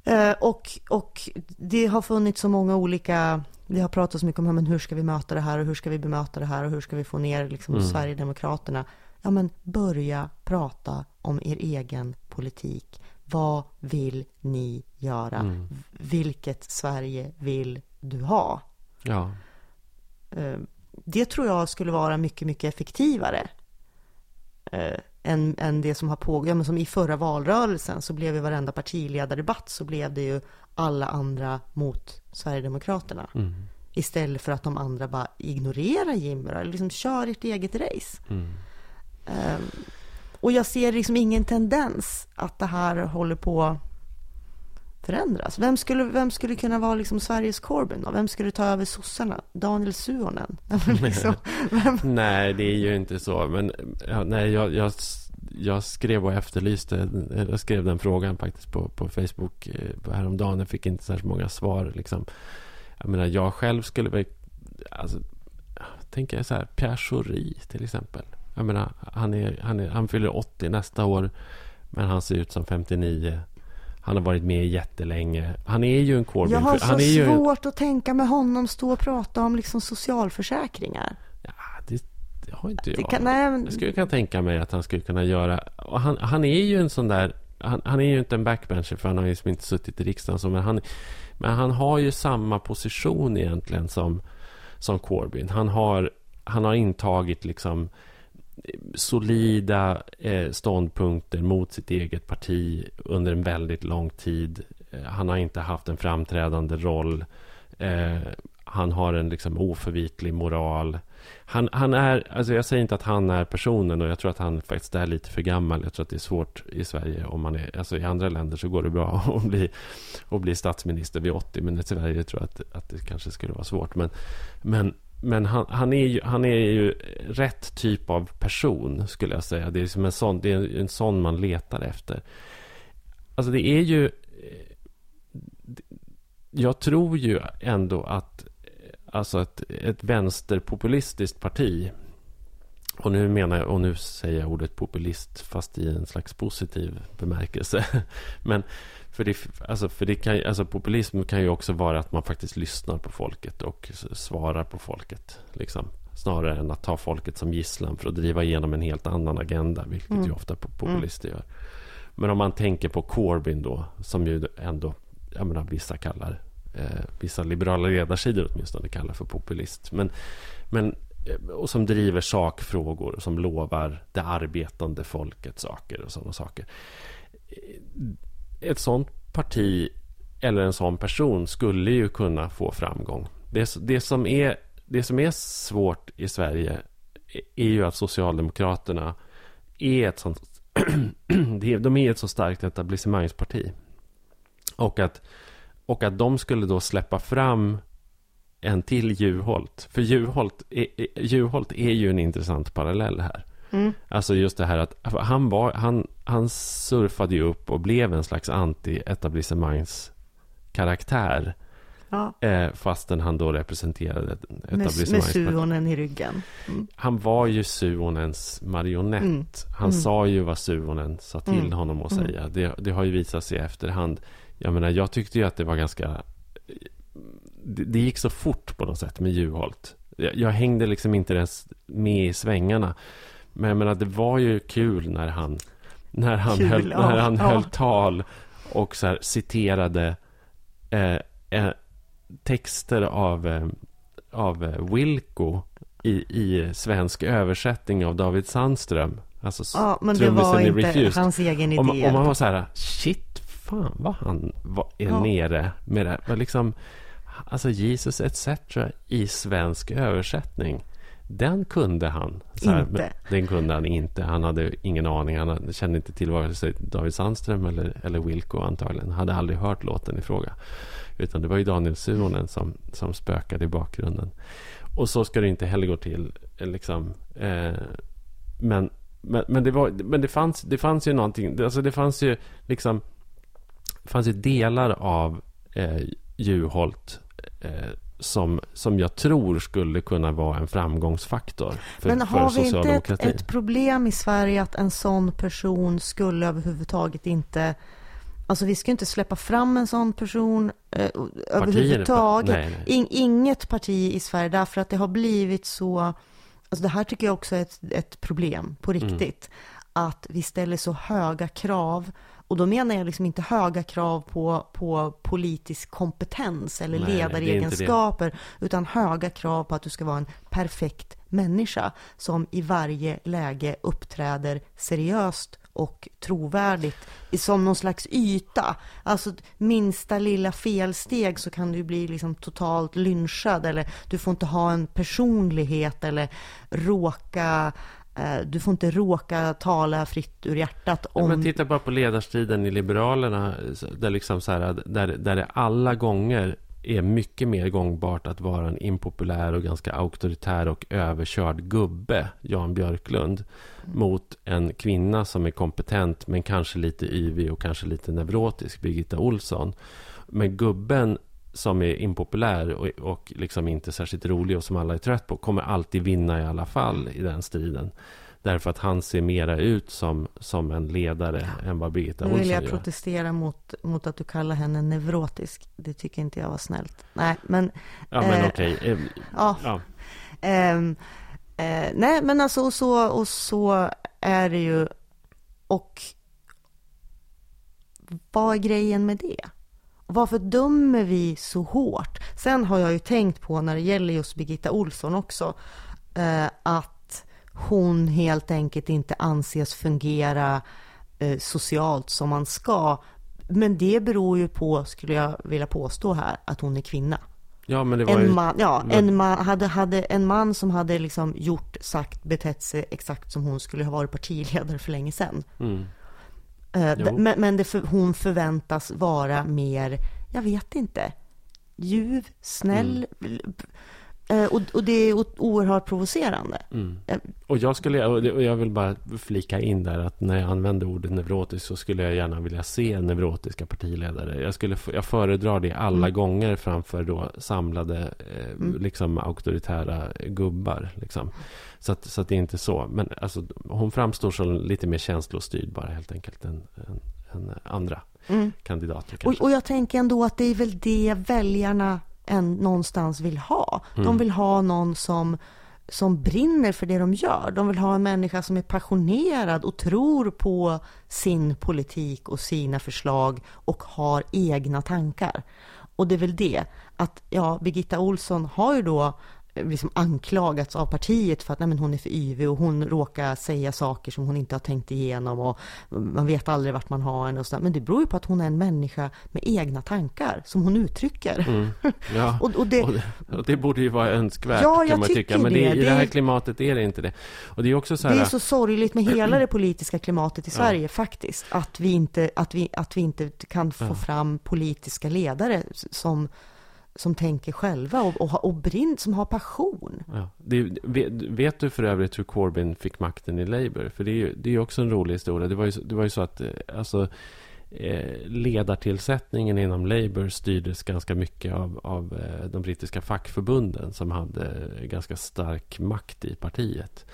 Eh, och, och det har funnits så många olika, det har pratats så mycket om men hur ska vi möta det här och hur ska vi bemöta det här och hur ska vi få ner liksom, Mm. Sverigedemokraterna. Ja men börja prata om er egen politik. Vad vill ni göra? Mm. Vilket Sverige vill du ha? ja. Eh, det tror jag skulle vara mycket, mycket effektivare eh, än, än det som har pågått. Ja, men som i förra valrörelsen så blev ju varenda partiledardebatt så blev det ju alla andra mot Sverigedemokraterna. Mm. Istället för att de andra bara ignorerar Jimmy då, eller liksom kör ert eget race. Mm. Eh, och jag ser liksom ingen tendens att det här håller på förändras. Vem skulle, vem skulle kunna vara liksom Sveriges Corbyn då? Vem skulle ta över sossarna? Daniel Suhonen? liksom? Nej, det är ju inte så. Men ja, nej, jag, jag, jag skrev och efterlyste. Jag skrev den frågan faktiskt på, på Facebook eh, häromdagen. Jag fick inte särskilt många svar. Liksom. Jag menar, jag själv skulle väl... Alltså, tänker jag så här, Pierre Schori till exempel. Jag menar, han, är, han, är, han fyller 80 nästa år. Men han ser ut som 59. Han har varit med jättelänge. Han är ju en Corbyn. Jag har så han är ju, svårt att tänka med honom stå och prata om liksom socialförsäkringar. Ja, det, det har inte jag. Det kan, nej, men, Jag skulle kunna tänka mig att han skulle kunna göra... Och han, han är ju en sån där... Han, han är ju inte en backbencher för han har ju liksom inte suttit i riksdagen. Så, men, han, men han har ju samma position egentligen som, som Corbyn. Han har, han har intagit liksom solida eh, ståndpunkter mot sitt eget parti under en väldigt lång tid. Eh, han har inte haft en framträdande roll. Eh, han har en liksom oförvitlig moral. Han, han är, alltså jag säger inte att han är personen och jag tror att han faktiskt är lite för gammal. Jag tror att det är svårt i Sverige om man är, alltså i andra länder så går det bra att bli, att bli statsminister vid 80. Men i Sverige tror jag att, att det kanske skulle vara svårt. Men, men, men han, han, är ju, han är ju rätt typ av person skulle jag säga. Det är, som en, sån, det är en sån man letar efter. Alltså det är ju... Jag tror ju ändå att alltså ett, ett vänsterpopulistiskt parti och nu menar jag, och nu säger jag ordet populist fast i en slags positiv bemärkelse. Men för det, alltså för det kan, alltså populism kan ju också vara att man faktiskt lyssnar på folket och svarar på folket. Liksom. Snarare än att ta folket som gisslan för att driva igenom en helt annan agenda, vilket Mm. ju ofta populister gör. Men om man tänker på Corbyn då, som ju ändå jag menar, vissa kallar, eh, vissa liberala ledarsidor åtminstone kallar för populist. Men, men, eh, och som driver sakfrågor, som lovar det arbetande folket saker och sådana saker. Ett sådant parti eller en sån person skulle ju kunna få framgång. Det, det, som, är, det som är svårt i Sverige är ju att Socialdemokraterna är ett sånt de är ett så starkt etablissemangsparti. Och att, och att de skulle då släppa fram en till Juholt. För Juholt är, Juholt är ju en intressant parallell här. Mm. Alltså just det här att han, var, han, han surfade ju upp och blev en slags anti-etablissemangskaraktär. Ja. Eh, fastän han då representerade etablissemanget. Med, med Suonen i ryggen. Mm. Han var ju Suonens marionett. Mm. Han mm. sa ju vad Suonen sa till mm. honom att mm. säga. Det, det, har ju visat sig i efterhand. Jag menar, jag tyckte ju att det var ganska... Det, det gick så fort på något sätt med Juholt. Jag, jag, hängde liksom inte ens med i svängarna. Men jag menar, det var ju kul när han, när han, kul, höll, ja, när han ja. höll tal och så här, citerade eh, eh, texter av, eh, av eh, Wilco i, i svensk översättning av David Sandström. Alltså, ja, men det var inte Refused. hans egen idé. Man, och man var så här, shit, fan vad han var, är ja. nere med det. Men liksom, alltså Jesus etc. i svensk översättning. Den kunde han. Här, inte. Den kunde han inte. Han hade ingen aning. Han kände inte till vare sig David Sandström eller, eller Wilco antagligen. Han hade aldrig hört låten i fråga. Utan det var ju Daniel Suhonen som, som spökade i bakgrunden. Och så ska det inte heller gå till. Eh, liksom, eh, men, men, men, det, var, men det, fanns, det fanns ju någonting. Alltså det fanns ju liksom det fanns ju delar av eh, Juholt som, som jag tror skulle kunna vara en framgångsfaktor för, Men har vi inte ett, ett, problem i Sverige att en sån person skulle överhuvudtaget inte Alltså vi ska inte släppa fram en sån person eh, överhuvudtaget. Nej, nej. In, inget parti i Sverige därför att det har blivit så, alltså det här tycker jag också är ett, ett problem på riktigt. Mm. Att vi ställer så höga krav och då menar jag liksom inte höga krav på, på politisk kompetens eller Nej, ledaregenskaper, utan höga krav på att du ska vara en perfekt människa som i varje läge uppträder seriöst och trovärdigt som någon slags yta. Alltså minsta lilla felsteg så kan du bli liksom totalt lynchad eller du får inte ha en personlighet eller råka du får inte råka tala fritt ur hjärtat om... men titta bara på ledarstriden i Liberalerna. Där, liksom så här, där, där det alla gånger är mycket mer gångbart att vara en impopulär och ganska auktoritär och överkörd gubbe, Jan Björklund, mm. mot en kvinna som är kompetent men kanske lite yvig och kanske lite neurotisk, Birgitta Olsson. Men gubben som är impopulär och, och liksom inte särskilt rolig och som alla är trött på kommer alltid vinna i alla fall i den striden. Därför att han ser mera ut som, som en ledare ja. än vad Birgitta Olsson gör. Nu vill jag protestera mot, mot att du kallar henne neurotisk. Det tycker inte jag var snällt. Nej, men... Ja, men eh, okej. Okay. Eh, ja. ja. Eh, eh, nej, men alltså och så, och så är det ju. Och vad är grejen med det? Varför dömer vi så hårt? Sen har jag ju tänkt på när det gäller just Birgitta Olsson också, eh, att hon helt enkelt inte anses fungera eh, socialt som man ska. Men det beror ju på, skulle jag vilja påstå här, att hon är kvinna. Ja, men det var en ju... man, ja, en man, hade, hade en man som hade liksom gjort, sagt, betett sig exakt som hon skulle ha varit partiledare för länge sedan. Mm. Uh, men, men det för, hon förväntas vara mer, jag vet inte, ljuv, snäll. Mm. Uh, och, och, det är oerhört provocerande. Mm. Uh, och jag skulle, och jag vill bara flika in där att när jag använder ordet neurotisk så skulle jag gärna vilja se neurotiska partiledare. Jag, skulle, jag föredrar det alla mm. gånger framför då samlade, mm. liksom auktoritära gubbar. Liksom. Så att, så att det är inte så. Men alltså, hon framstår som lite mer känslostyrd bara helt enkelt än, än, än andra mm. kandidater. Och, och, jag tänker ändå att det är väl det väljarna än, någonstans vill ha. Mm. De vill ha någon som som brinner för det de gör. De vill ha en människa som är passionerad och tror på sin politik och sina förslag och har egna tankar. Och det är väl det, att ja, Birgitta Olsson har ju då liksom anklagats av partiet för att nej, men hon är för yvig och hon råkar säga saker som hon inte har tänkt igenom och man vet aldrig vart man har henne och sådär. Men det beror ju på att hon är en människa med egna tankar som hon uttrycker. Mm. Ja, och, och, det, och, det, borde ju vara önskvärt ja, kan man tycka. Men det, det, i det här klimatet är det inte det. Och det är också så här, Det är så sorgligt med hela det politiska klimatet i Sverige ja. faktiskt. Att vi inte, att vi, att vi inte kan få fram politiska ledare som som tänker själva och, och, och brinn, som har passion. Ja, det, vet, vet, du för övrigt hur Corbyn fick makten i Labour? För det är ju det är också en rolig historia. Det var ju, det var ju så att eh, alltså, eh, ledartillsättningen inom Labour styrdes ganska mycket av, av eh, de brittiska fackförbunden som hade eh, ganska stark makt i partiet.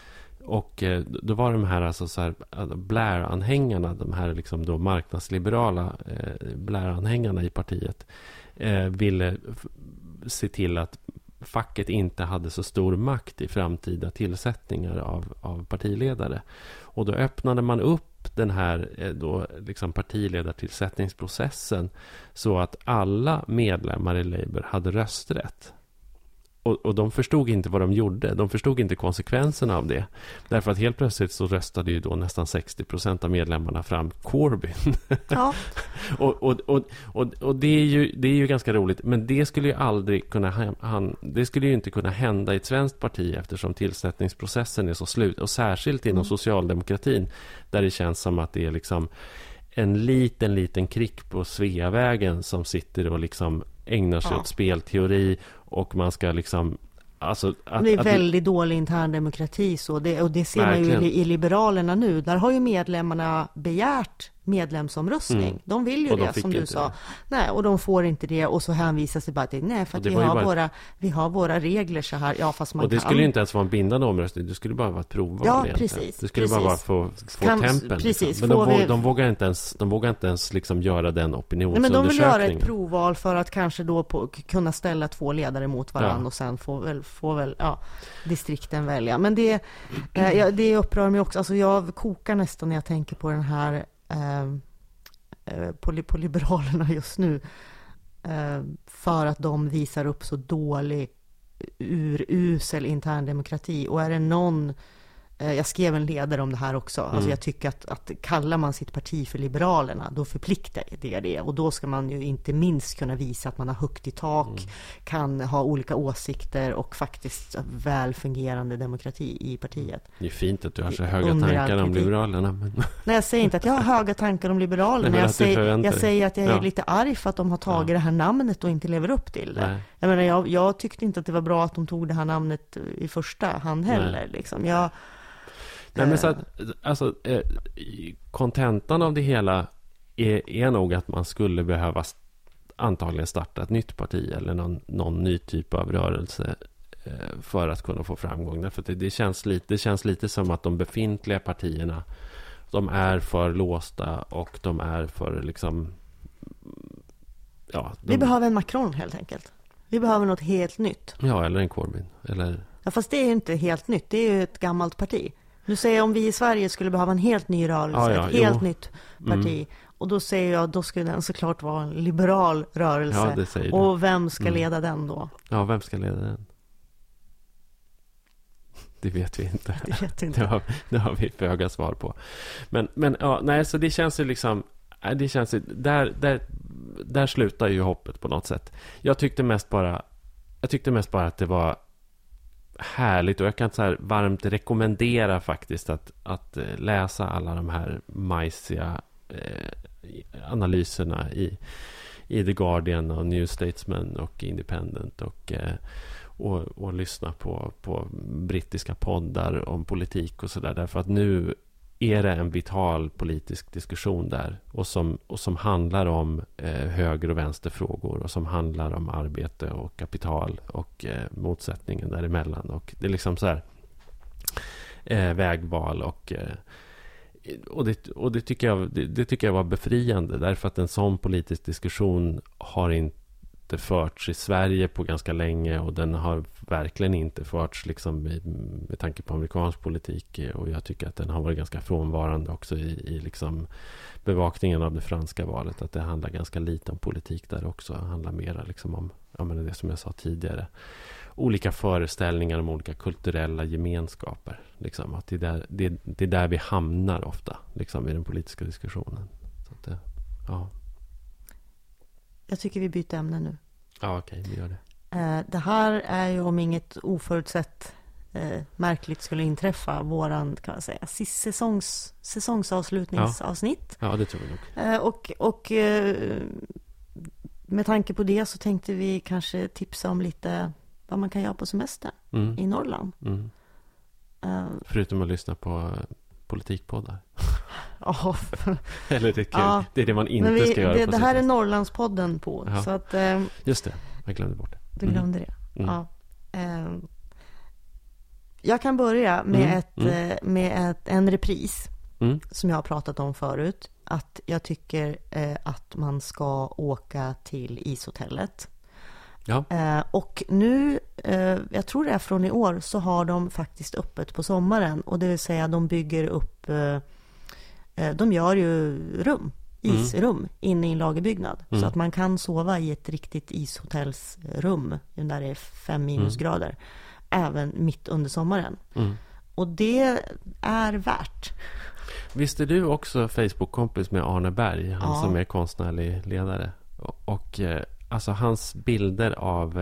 Och eh, då var de här, alltså så här alltså, Blair-anhängarna, de här liksom då marknadsliberala Blair-anhängarna i partiet Eh, ville se till att facket inte hade så stor makt i framtida tillsättningar av, av partiledare. Och då öppnade man upp den här eh, då, liksom partiledartillsättningsprocessen så att alla medlemmar i Labour hade rösträtt. Och, och, de förstod inte vad de gjorde. De förstod inte konsekvenserna av det. Därför att helt plötsligt så röstade ju då nästan 60 procent av medlemmarna fram Corbyn. Ja. och, och, och, och, och, det, är ju, det är ju ganska roligt. Men det skulle ju aldrig kunna, han, det skulle ju inte kunna hända i ett svenskt parti eftersom tillsättningsprocessen är så slut. Och särskilt inom mm. socialdemokratin där det känns som att det är liksom en liten, liten krick på Sveavägen som sitter och liksom ägnar sig ja. åt spelteori och man ska liksom Alltså att, det är väldigt att... dålig intern demokrati så det, och det ser Verkligen. man ju i, i Liberalerna nu. Där har ju medlemmarna begärt medlemsomröstning. Mm. De vill ju det som du sa. Det. Nej, och de får inte det och så hänvisas det bara till nej, för att vi har, bara... våra, vi har våra regler så här. Ja, fast man Och det kan... skulle inte ens vara en bindande omröstning. Det skulle bara vara ett provval. Ja, egentligen. precis. Det skulle precis. bara vara för få kan... tempen. Liksom. Precis. Liksom. Men de, vi... de, vågar inte ens, de vågar inte ens liksom göra den opinionsundersökningen. Men de vill göra ett provval för att kanske då på, kunna ställa två ledare mot varandra ja. och sen få väl, få väl ja, distrikten välja. Men det, eh, det upprör mig också. Alltså jag kokar nästan när jag tänker på den här Ehm, eh, på, på Liberalerna just nu eh, för att de visar upp så dålig urusel interndemokrati. Och är det någon Eh, jag skrev en ledare om det här också. Alltså, mm. Jag tycker att, att kallar man sitt parti för Liberalerna, då förpliktar det det. Och då ska man ju inte minst kunna visa att man har högt i tak, mm. kan ha olika åsikter och faktiskt väl fungerande demokrati i partiet. Det är fint att du har så höga tankar om Liberalerna. Men... Nej, jag säger inte att jag har höga tankar om Liberalerna. Nej, jag, säger, jag säger att jag är ja. lite arg för att de har tagit ja. det här namnet och inte lever upp till det. Nej. Jag menar, jag, jag tyckte inte att det var bra att de tog det här namnet i första hand heller. Liksom. Jag, Nej, men så att, alltså, eh, kontentan av det hela är, är nog att man skulle behöva antagligen starta ett nytt parti eller någon, någon ny typ av rörelse eh, för att kunna få framgång. Därför det, det, känns lite, det känns lite som att de befintliga partierna de är för låsta och de är för liksom... Ja, de... Vi behöver en Macron helt enkelt. Vi behöver något helt nytt. Ja, eller en Corbyn. Eller... Ja, fast det är ju inte helt nytt. Det är ju ett gammalt parti. Nu säger jag om vi i Sverige skulle behöva en helt ny rörelse, ja, ja, ett helt jo. nytt parti. Mm. Och då säger jag, då skulle den såklart vara en liberal rörelse. Ja, och vem ska mm. leda den då? Ja, vem ska leda den? Det vet vi inte. Det, vet inte. det, har, det har vi föga svar på. Men, men ja, nej, så det känns ju liksom... Det känns ju, där, där, där slutar ju hoppet på något sätt. Jag tyckte mest bara... Jag tyckte mest bara att det var härligt och jag kan så här varmt rekommendera faktiskt att, att eh, läsa alla de här majsiga eh, analyserna i, i The Guardian och New Statesman och Independent och, eh, och, och lyssna på, på brittiska poddar om politik och sådär. Därför att nu är det en vital politisk diskussion där och som, och som handlar om eh, höger och vänsterfrågor och som handlar om arbete och kapital och eh, motsättningen däremellan. Och det är liksom så här eh, vägval och eh, och, det, och det, tycker jag, det, det, tycker jag var befriande därför att en sån politisk diskussion har inte inte förts i Sverige på ganska länge och den har verkligen inte förts liksom i, med tanke på amerikansk politik och jag tycker att den har varit ganska frånvarande också i, i liksom bevakningen av det franska valet. Att det handlar ganska lite om politik där också. Det handlar mer liksom om ja, men det som jag sa tidigare. Olika föreställningar om olika kulturella gemenskaper. Liksom. Att det, är där, det, det är där vi hamnar ofta liksom, i den politiska diskussionen. Så att det, ja. Jag tycker vi byter ämne nu. Ja, okej, vi gör det. Eh, det här är ju om inget oförutsett eh, märkligt skulle inträffa våran, kan man säga, säsongs, säsongsavslutningsavsnitt. Ja, det tror jag nog. Eh, och och eh, med tanke på det så tänkte vi kanske tipsa om lite vad man kan göra på semester Mm. i Norrland. Mm. Förutom att lyssna på politikpoddar. Ja, Eller det är, kul. Ja, det är det man inte vi, ska göra det, det här är. Norrlandspodden på, Ja. så att eh, Just det, jag glömde bort det. du Mm. glömde det. Mm. Ja. Eh, jag kan börja med, Mm, ett, mm. eh, med ett, en repris Mm. som jag har pratat om förut. Att jag tycker eh, att man ska åka till ishotellet. Ja. Eh, och nu, eh, jag tror det är från i år, så har de faktiskt öppet på sommaren. Och det vill säga de bygger upp, de gör ju rum, isrum, inne i en lagerbyggnad. Mm. Så att man kan sova i ett riktigt ishotellsrum, där det är fem minusgrader. Även mitt under sommaren. Mm. Och det är värt. Visste du också Facebook-kompis med Arne Berg? Han Ja. som är konstnärlig ledare. Och, och eh, alltså hans bilder av...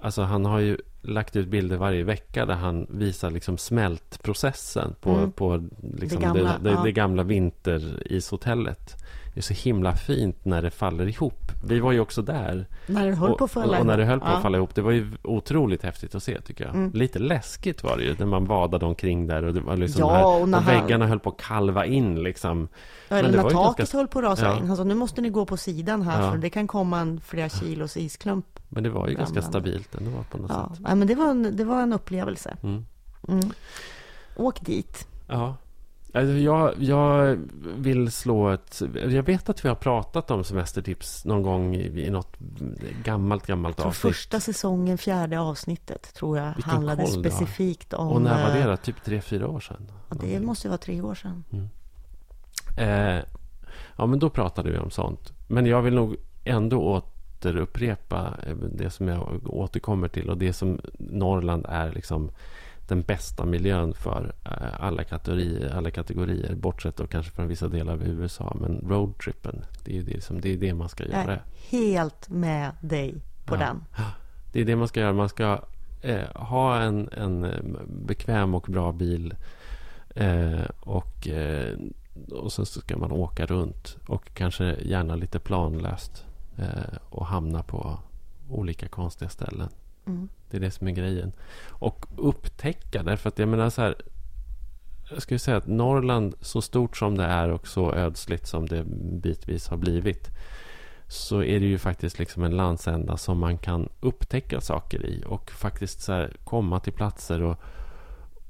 Alltså han har ju lagt ut bilder varje vecka där han visar liksom smältprocessen på, Mm. på liksom Det det, gamla, det, ja. det gamla vinterishotellet. Det är så himla fint när det faller ihop. Vi var ju också där. När det höll på att falla och, och när det ihop. höll på Ja. att falla ihop. Det var ju otroligt häftigt att se tycker jag. Mm. Lite läskigt var det ju när man vadade omkring där. Och det var liksom Ja, här, och när och han- väggarna höll på att kalva in liksom. Ja, eller när taket ganska- höll på att rasa Ja. in. Alltså, nu måste ni gå på sidan här Ja. för det kan komma en flera kilos isklump. Men det var ju ganska stabilt ändå på något Ja. sätt. Nej, men det var en, det var en upplevelse. Mm. Mm. Åk dit. Ja. Alltså jag, jag vill slå ett... Jag vet att vi har pratat om semestertips någon gång i, i något gammalt, gammalt avsnitt. första säsongen, fjärde avsnittet, tror jag Vilken handlade specifikt om... Och när var det eh, då? Typ tre, fyra år sedan? Ja, det måste vara tre år sedan. Eh, ja, men då pratade vi om sånt. Men jag vill nog ändå återupprepa eh, det som jag återkommer till och det som Norrland är liksom den bästa miljön för eh, alla kategorier, alla kategorier bortsett då kanske från vissa delar av USA. Men roadtrippen, det är det, som, det, är det man ska Jag göra. är helt med dig på Ja. den. Det är det man ska göra. Man ska eh, ha en, en eh, bekväm och bra bil. Eh, och, eh, och sen så ska man åka runt. Och kanske gärna lite planlöst. Eh, och hamna på olika konstiga ställen. Mm. Det är det som är grejen. Och upptäcka, därför att jag menar så här. Jag skulle säga att Norrland, så stort som det är och så ödsligt som det bitvis har blivit. Så är det ju faktiskt liksom en landsända som man kan upptäcka saker i. Och faktiskt så här komma till platser och,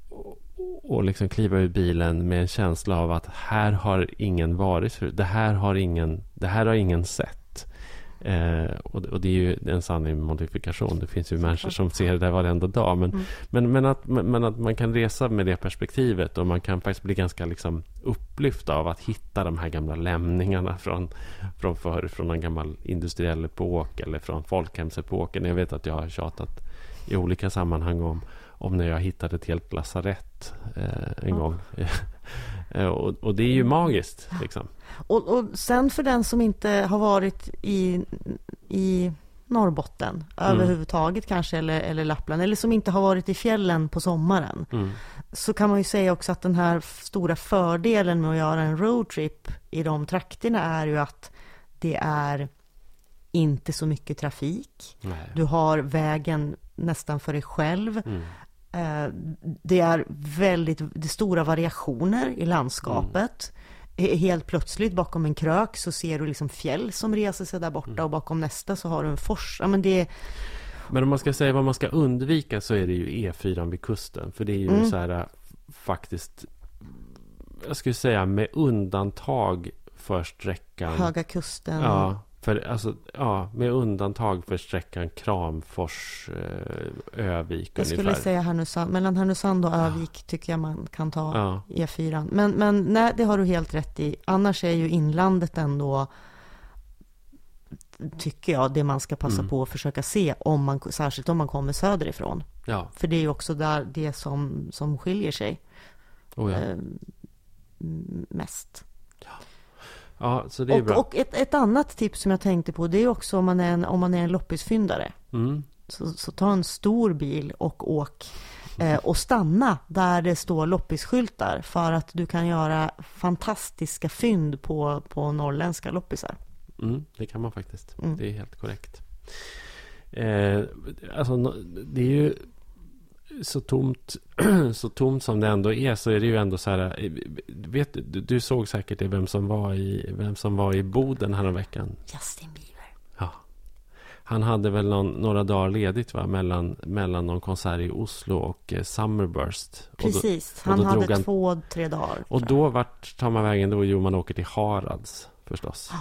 och, och liksom kliva ur bilen med en känsla av att här har ingen varit förut. Det här har ingen, det här har ingen sett. Eh, och, och det är ju en sanning modifikation. Det finns ju människor som ser det där varenda dag. Men, Mm. men, men, att, men, att man kan resa med det perspektivet och man kan faktiskt bli ganska liksom upplyft av att hitta de här gamla lämningarna från, från förr, från en gammal industriell epok eller från folkhemsepoken. Jag vet att jag har tjatat i olika sammanhang om, om när jag hittade ett helt lasarett eh, en Ja. gång. Eh, och, och det är ju magiskt. Liksom. Och, och sen för den som inte har varit i, i Norrbotten Mm. överhuvudtaget kanske, eller, eller Lappland, eller som inte har varit i fjällen på sommaren, Mm. så kan man ju säga också att den här stora fördelen med att göra en roadtrip i de trakterna är ju att det är inte så mycket trafik. Nej. Du har vägen nästan för dig själv. Mm. Eh, Det är väldigt det är stora variationer i landskapet. Eh, Helt plötsligt bakom en krök så ser du liksom fjäll som reser sig där borta och bakom nästa så har du en fors. Ja, men det, Men om man ska säga vad man ska undvika så är det ju E4 vid kusten. För det är ju Mm. så här äh, faktiskt, jag skulle säga med undantag för sträckan. Höga kusten. Ja, För alltså, ja, med undantag för sträckan Kramfors, eh, Övik Jag skulle ungefär. säga Härnösand. Mellan Härnösand och Övik tycker jag man kan ta Ja, E4. Men, men nej, det har du helt rätt i. Annars är ju inlandet ändå, tycker jag, det man ska passa Mm. på att försöka se, om man, särskilt om man kommer söderifrån. ja, För det är ju också där det som, som skiljer sig oh ja. eh, mest. ja, så det är bra. Och, och ett, ett annat tips som jag tänkte på, det är också om man är en, om man är en loppisfyndare. Mm. Så, så ta en stor bil och åk eh, och stanna där det står loppisskyltar för att du kan göra fantastiska fynd på, på norrländska loppisar. Mm, det kan man faktiskt. Mm. Det är helt korrekt. Eh, alltså, det är ju så tomt, så tomt som det ändå är så är det ju ändå så här. eh, Vet, du, du såg säkert det, vem som var i, vem som var i Boden häromveckan. Justin Bieber. Ja. Han hade väl någon, några dagar ledigt va? Mellan, mellan någon konsert i Oslo och eh, Summerburst. Och då, Precis, och han hade han- två, tre dagar. och då vart tar man vägen då? Jo, man åker till Harads förstås.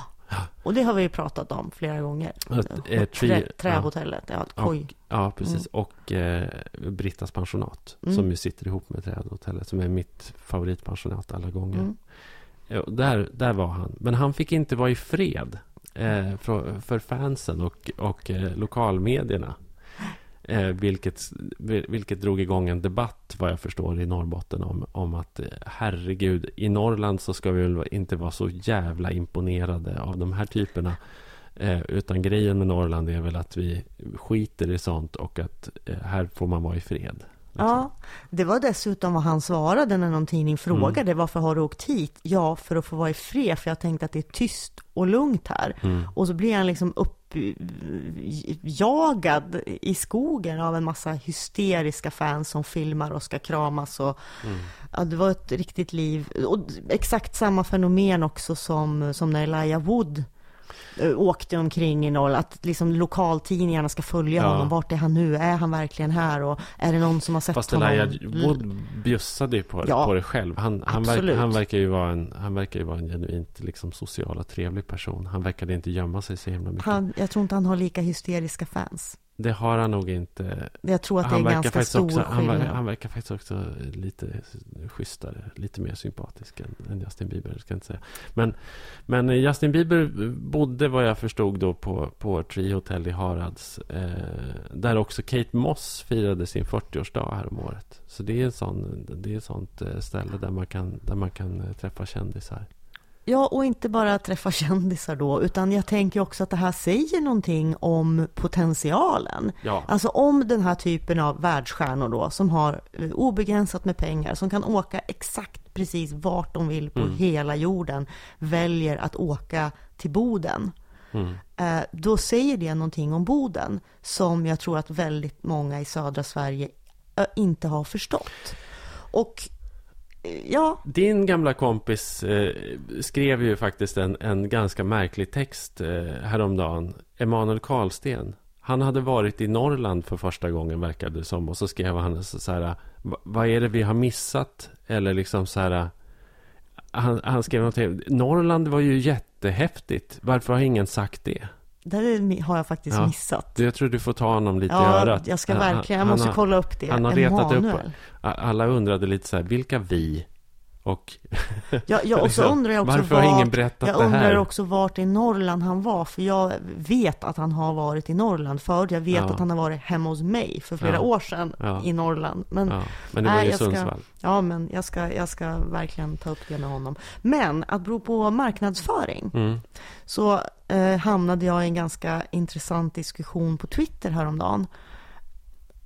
Och det har vi ju pratat om flera gånger. Ett, eh, Trä, trähotellet, ja, ett koj. Ja, precis. Och eh, Brittas pensionat. Mm. Som ju sitter ihop med Trädhotellet. Som är mitt favoritpensionat alla gånger. Mm. Ja, där, där var han. Men han fick inte vara i fred. Eh, för, för fansen och, och eh, lokalmedierna. Eh, vilket, vilket drog igång en debatt, vad jag förstår, i Norrbotten om, om att eh, herregud, i Norrland så ska vi väl inte vara så jävla imponerade av de här typerna. Eh, utan grejen med Norrland är väl att vi skiter i sånt och att eh, här får man vara i fred. Liksom. Ja, det var dessutom vad han svarade när någon tidning frågade Mm. varför har du åkt hit? Ja, för att få vara i fred, för jag tänkte att det är tyst och lugnt här. Mm. Och så blir han liksom uppjagad i skogen av en massa hysteriska fans som filmar och ska kramas. Och, Mm. ja, det var ett riktigt liv. Och exakt samma fenomen också som, som när Elijah Wood eh, åkte omkring i Norrland, att liksom lokaltidningarna ska följa Ja. honom. Vart är han nu? Är han verkligen här? Och är det någon som har sett Fast honom? Elijah Wood bjussade ju på, Ja, på det själv. Han, han, verk, han, verkar ju vara en, han verkar ju vara en genuint liksom, social och trevlig person. Han verkade inte gömma sig så himla mycket. Han, jag tror inte han har lika hysteriska fans. Det har han nog inte. Jag tror att det han, är verkar ganska stor också, han, skillnad. ver- han verkar faktiskt också lite schysstare. Lite mer sympatisk än, än Justin Bieber. Ska inte säga. Men, men Justin Bieber bodde vad jag förstod då på, på Tree Hotel i Harads. Eh, där också Kate Moss firade sin 40-årsdag här om året. Så det är, en sån, det är ett sånt eh, ställe där man kan, där man kan eh, träffa kändisar. Ja, och inte bara träffa kändisar då, utan jag tänker också att det här säger någonting om potentialen. Ja, Alltså om den här typen av världsstjärnor då, som har eh, obegränsat med pengar, som kan åka exakt precis vart de vill på Mm. hela jorden, väljer att åka till Boden. mm. Eh, då säger det någonting om Boden, som jag tror att väldigt många i södra Sverige eh, inte har förstått. Och ja, Din gamla kompis eh, skrev ju faktiskt en, en ganska märklig text eh, häromdagen. Emanuel Karlsten. Han hade varit i Norrland för första gången verkade det som. Och så skrev han så, här. Vad är det vi har missat? Eller liksom så här. Han, han skrev någonting. Norrland var ju jättehäftigt. Varför har ingen sagt det? Det har jag faktiskt Ja. missat. Jag tror du får ta honom lite i Ja, örat. jag ska verkligen, jag måste kolla upp det. han har retat upp- Emanuel. Alla undrade lite så här. Vilka vi? Och Ja, ja, och så Liksom, undrar jag också varför har ingen vart, berättat jag det undrar här? också vart i Norrland han var, för jag vet att han har varit i Norrland förut. Jag vet Ja. att han har varit hemma hos mig för flera Ja. år sedan Ja. i Norrland. Men men det var Nej, ju jag ska- Sundsvall. ja, men jag ska, jag ska verkligen ta upp det med honom. Men att bero på marknadsföring Mm. så eh, hamnade jag i en ganska intressant diskussion på Twitter häromdagen.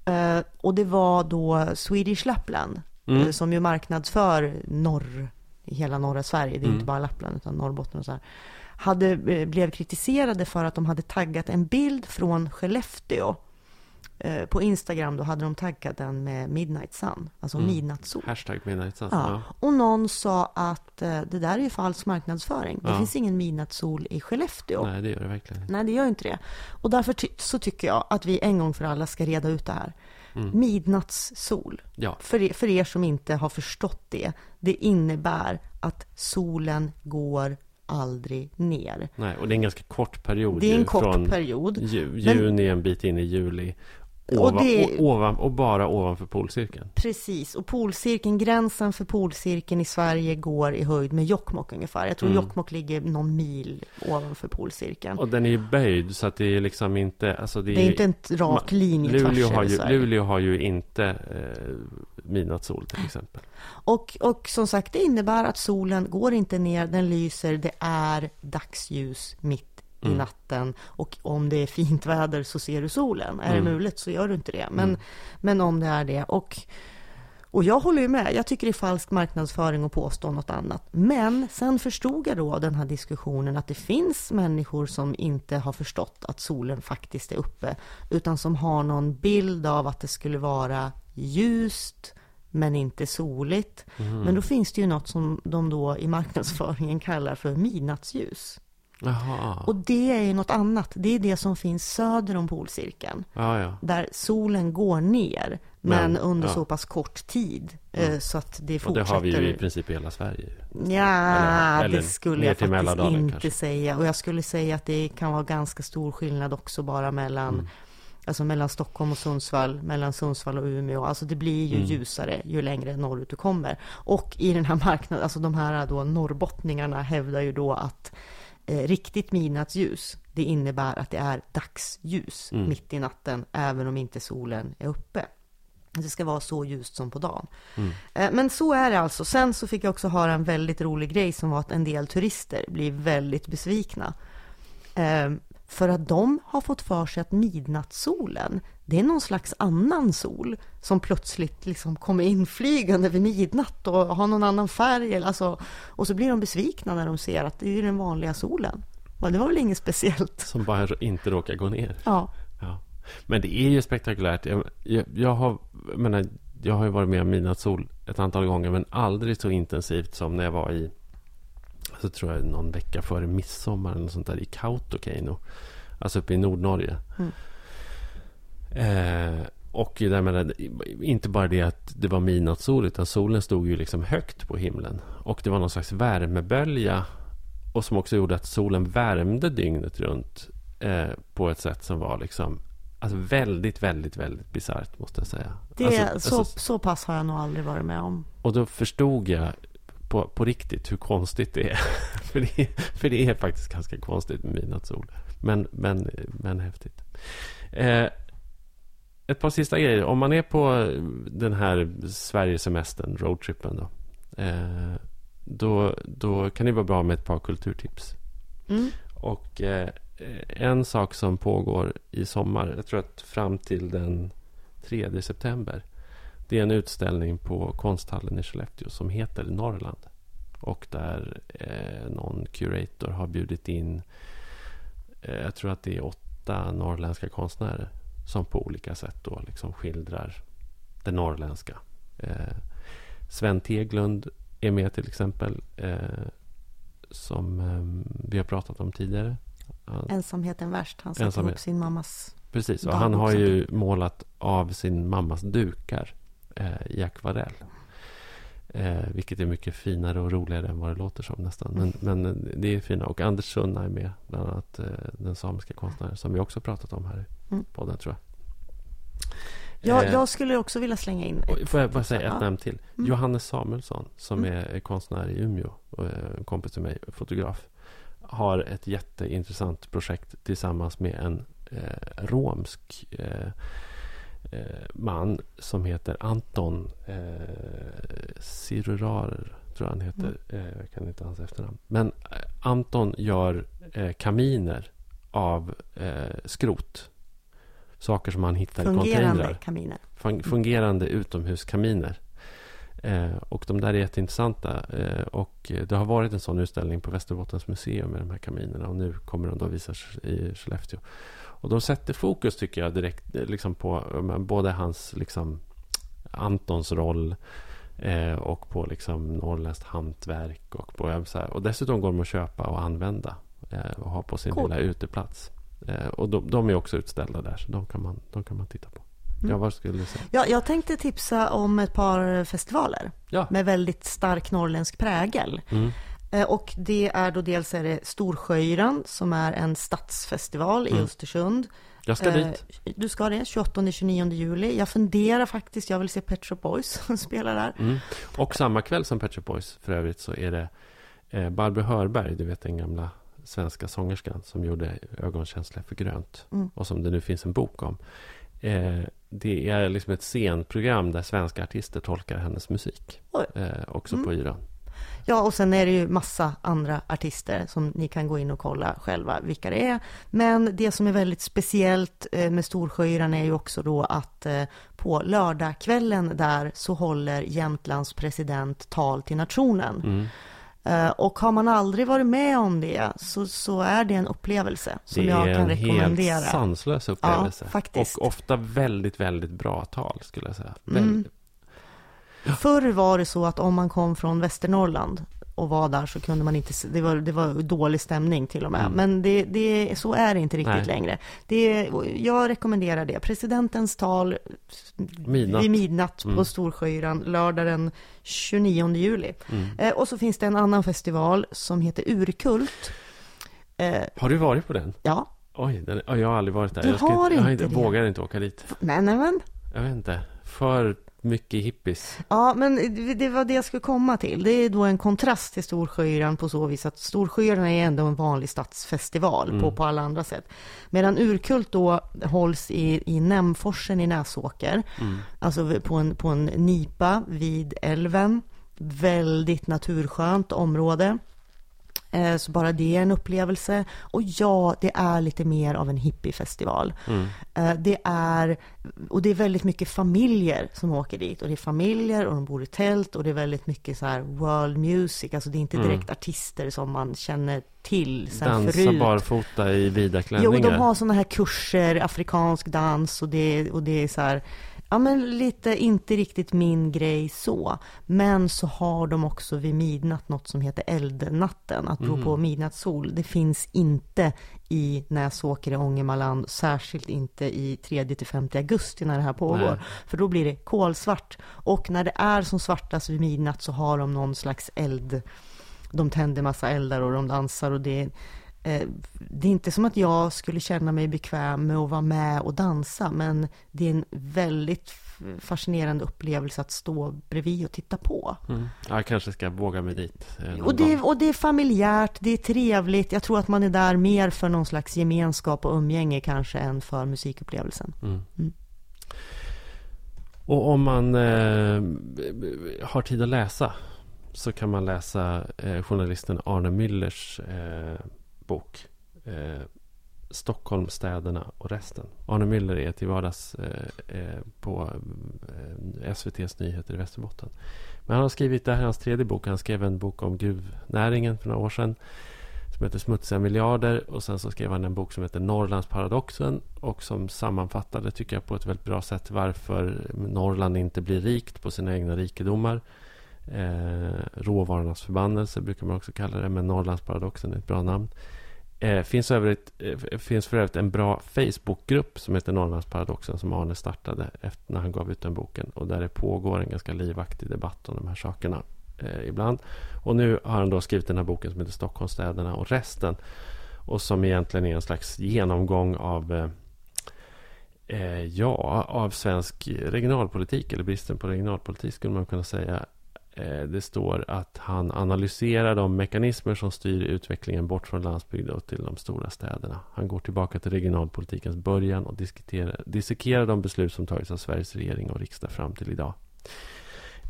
Eh, och det var då Swedish Lapland Mm. eh, som ju marknadsför norr, i hela norra Sverige, det är Mm. inte bara Lappland utan Norrbotten och så här, hade, eh, blev kritiserade för att de hade taggat en bild från Skellefteå. Eh, På Instagram då hade de taggat den med Midnight Sun, alltså Mm. midnattssol. Hashtag Midnight Sun. Ja. Ja. Och någon sa att det där är ju falsk marknadsföring. Det Ja. finns ingen midnattssol i Skellefteå. Nej. Nej, det gör det verkligen inte. det gör inte det. Och därför ty- så tycker jag att vi en gång för alla ska reda ut det här. Mm. Midnattssol. Ja. För er, för er som inte har förstått det, det innebär att solen går aldrig ner. Nej, och det är en ganska kort period. Det är en kort period. Ju, juni en bit in i juli. Ovan, Och det- ovan, och bara ovanför polcirkeln. Precis, och polcirkeln, gränsen för polcirkeln i Sverige går i höjd med Jokkmokk ungefär. Jag tror Mm. Jokkmokk ligger någon mil ovanför polcirkeln. Och den är ju böjd så att det är liksom inte... Alltså det är, det är ju- inte en rak linje Luleå tvärs har, ju, Sverige. Luleå har ju inte eh, midnattssol till exempel. Och, och som sagt, det innebär att solen går inte ner, den lyser, det är dagsljus mitt i Mm. natten. Och om det är fint väder så ser du solen. Är Mm. det mulet så gör du inte det. Men, Mm. men om det är det. Och, och jag håller ju med, jag tycker det är falsk marknadsföring att påstå något annat. Men sen förstod jag då den här diskussionen att det finns människor som inte har förstått att solen faktiskt är uppe. Utan som har någon bild av att det skulle vara ljust men inte soligt. Mm. Men då finns det ju något som de då i marknadsföringen kallar för midnattsljus. Jaha. Och det är ju något annat. Det är det som finns söder om polcirkeln. Ja, ja. Där solen går ner, men, Men, under ja. så pass kort tid. Mm. eh, Så att det Och fortsätter. det har vi ju i princip i hela Sverige. Ja, Eller- eller det skulle jag faktiskt inte kanske. säga. Och jag skulle säga att det kan vara ganska stor skillnad också bara mellan Mm. Alltså mellan Stockholm och Sundsvall, mellan Sundsvall och Umeå. Alltså det blir ju Mm. ljusare ju längre norrut du kommer. Och i den här marknaden, alltså de här då norrbottningarna hävdar ju då att riktigt midnattsljus, det innebär att det är dagsljus Mm. mitt i natten, även om inte solen är uppe. Det ska vara så ljust som på dagen. Mm. Eh, Men så är det alltså. Sen så fick jag också höra en väldigt rolig grej som var att en del turister blir väldigt besvikna. För att de har fått för sig att midnattssolen, det är någon slags annan sol som plötsligt liksom kommer inflygande vid midnatt och har någon annan färg. Alltså, och så blir de besvikna när de ser att det är den vanliga solen. Men det var väl inget speciellt. Som bara inte råkar gå ner. Ja, Ja. Men det är ju spektakulärt. Jag, jag, jag, har, jag, menar, jag har ju varit med om midnattssol ett antal gånger, men aldrig så intensivt som när jag var i, så tror jag någon vecka före midsommar eller sånt där, i Kautokeino. Alltså uppe i Nordnorge. Mm. Eh, och där menar, inte bara det att det var midnattssol, utan solen stod ju liksom högt på himlen. Och det var någon slags värmebölja. Och som också gjorde att solen värmde dygnet runt. Eh, på ett sätt som var liksom Alltså väldigt, väldigt, väldigt bisarrt måste jag säga. det, alltså, så, alltså, så pass har jag nog aldrig varit med om. och då förstod jag på, på riktigt hur konstigt det är. för, det, är- för det är faktiskt ganska konstigt med midnattssol. Men, men, men häftigt. Eh, ett par sista grejer. Om man är på den här Sverigesemestern, roadtrippen då. Eh, då, då kan det vara bra med ett par kulturtips. Mm. Och eh, en sak som pågår i sommar, jag tror att fram till den 3 september. Det är en utställning på konsthallen i Skellefteå som heter Norrland. Och där eh, någon curator har bjudit in, eh, jag tror att det är åtta norrländska konstnärer. Som på olika sätt då liksom skildrar det norrländska. Eh, Sven Teglund är med till exempel. Eh, som eh, vi har pratat om tidigare. Han, Ensamheten värst. Han satte Ensamhet. ihop sin mammas... precis, och han har ju målat av sin mammas dukar i akvarell. Eh, vilket är mycket finare och roligare än vad det låter som nästan. Men, men eh, det är fina. Och Anders Sunna är med, bland annat eh, den samiska konstnären som vi också pratat om här i Mm. podden tror jag. Jag, Eh, jag skulle också vilja slänga in ett- Får jag bara säga ett Ja. namn till? Mm. Johannes Samuelsson, som Mm. är konstnär i Umeå. Och eh, en kompis till mig, fotograf. Har ett jätteintressant projekt tillsammans med en eh, romsk eh, eh, man som heter Anton eh, Sirurar, tror jag han heter. Mm. Eh, jag kan inte hans efternamn. Men eh, Anton gör eh, kaminer av eh, skrot. Saker som han hittar i containrar fungerande kaminer. fun- fungerande utomhuskaminer. Eh, och de där är jätteintressanta. Eh, och eh, det har varit en sån utställning på Västerbottens museum med de här kaminerna. Och nu kommer de då visas i Skellefteå. Och de sätter fokus tycker jag direkt eh, liksom på eh, både hans liksom Antons roll eh, och på liksom norrländskt hantverk. Och, på, eh, så här, och dessutom går de att köpa och använda eh, och ha på sin Cool. lilla uteplats. Eh, och de, de är också utställda där, så de kan man, de kan man titta på. Mm. Ja, vad skulle du säga? Ja, jag tänkte tipsa om ett par festivaler Ja. med väldigt stark norrländsk prägel. Mm. Eh, Och det är då dels är det Storsjöyran som är en stadsfestival i Mm. Östersund. Jag ska Eh, dit. Du ska det, 28-29 juli. Jag funderar faktiskt, jag vill se Pet Shop Boys som spelar där. Mm. Och samma kväll som Pet Shop Boys för övrigt så är det eh, Barbro Hörberg, du vet den gamla svenska sångerskan som gjorde Ögonkänsla för grönt Mm. och som det nu finns en bok om. Eh, det är liksom ett scenprogram där svenska artister tolkar hennes musik. Eh, också Mm. på Yran. Ja, och sen är det ju massa andra artister som ni kan gå in och kolla själva vilka det är. Men det som är väldigt speciellt eh, med Storsjöyran är ju också då att eh, på lördagskvällen där så håller Jämtlands president tal till nationen. Mm. Eh, Och har man aldrig varit med om det så, så är det en upplevelse som Det jag är kan en rekommendera. helt sanslös upplevelse. faktiskt. Och ofta väldigt, väldigt bra tal skulle jag säga. Mm. Förr var det så att om man kom från Västernorrland och var där så kunde man inte, det var, det var dålig stämning till och med. Mm. Men det, det, så är det inte riktigt Nej. längre. Det, jag rekommenderar det. Presidentens tal Midnatt. vid midnatt på Mm. Storsjöyran, lördag den 29 juli. Mm. Eh, och så finns det en annan festival som heter Urkult. Eh, Har du varit på den? ja, Oj, den, jag har aldrig varit där. Du jag har jag inte vågar inte åka dit. men, men, men. Jag vet inte. För mycket hippies. Ja, men det var det jag skulle komma till. Det är då en kontrast till Storsjöyran på så vis att Storsjöyran är ändå en vanlig stadsfestival på, Mm. på alla andra sätt. Medan Urkult då hålls i, i Nämforsen i Näsåker, Mm. alltså på en, på en nipa vid älven. Väldigt naturskönt område. Eh, Så bara det är en upplevelse. Och ja, det är lite mer av en hippiefestival. Mm. Eh, Det är, och det är väldigt mycket familjer som åker dit. Och det är familjer och de bor i tält och det är väldigt mycket så här world music. Alltså det är inte Mm. direkt artister som man känner till sen Dansa förut. barfota i vida Jo, klänningar. de har sådana här kurser, afrikansk dans och det, och det är så här, ja men lite inte riktigt min grej så. Men så har de också vid midnatt något som heter eldnatten, apropå Mhm. midnattssol. Det finns inte i Näsåker i Ångermanland, särskilt inte i 3 till 5 augusti när det här pågår. Nej. För då blir det kolsvart. Och när det är som svartast vid midnatt så har de någon slags eld. De tänder massa eldar och de dansar och det eh, det är inte som att jag skulle känna mig bekväm med att vara med och dansa, men det är en väldigt fascinerande upplevelse att stå bredvid och titta på. Mm. Ja, jag kanske ska våga mig dit. eh, Och det, gång. och det är familjärt, det är trevligt. Jag tror att man är där mer för någon slags gemenskap och umgänge kanske än för musikupplevelsen. Mm. Mm. Och om man eh, har tid att läsa så kan man läsa eh, journalisten Arne Müllers eh, bok eh, Stockholm, städerna och resten. Arne Müller är till vardags eh, eh, på eh, SVTs nyheter i Västerbotten. Men han har skrivit, det här är hans tredje bok, han skrev en bok om gruvnäringen för några år sedan som heter Smutsiga miljarder och sen så skrev han en bok som heter Norrlandsparadoxen och som sammanfattade, tycker jag, på ett väldigt bra sätt varför Norrland inte blir rikt på sina egna rikedomar. Eh, råvarornas förbannelse brukar man också kalla det, men Norrlandsparadoxen är ett bra namn. Eh, finns, övrigt, eh, finns för övrigt en bra Facebookgrupp som heter Norrlandsparadoxen som Arne startade efter när han gav ut den boken och där det pågår en ganska livaktig debatt om de här sakerna eh, ibland. Och nu har han då skrivit den här boken som heter Stockholmsstäderna och resten och som egentligen är en slags genomgång av eh, eh ja, av svensk regionalpolitik eller bristen på regionalpolitik skulle man kunna säga. Eh, det står att han analyserar de mekanismer som styr utvecklingen bort från landsbygden och till de stora städerna. Han går tillbaka till regionalpolitikens början och diskuterar, dissekerar de beslut som tagits av Sveriges regering och riksdag fram till idag.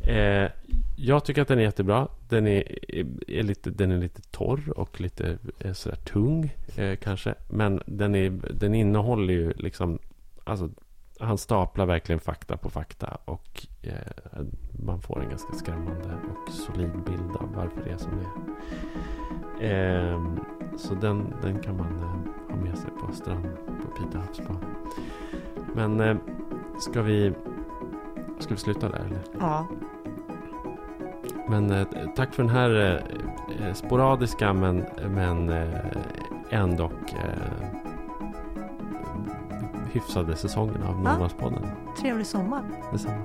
Eh, jag tycker att den är jättebra. Den är, är, lite, den är lite torr och lite eh, sådär tung eh, kanske. Men den, är, den innehåller ju liksom... Alltså, han staplar verkligen fakta på fakta och eh, man får en ganska skrämmande och solid bild av varför det är som det är. Eh, så den, den kan man eh, ha med sig på strand på Pita havsbad. Men eh, ska vi... Ska vi sluta där eller? Ja, Men eh, tack för den här eh, sporadiska men, men ändå eh, hyfsade säsongen av Norrlandspodden. trevlig sommar. Detsamma.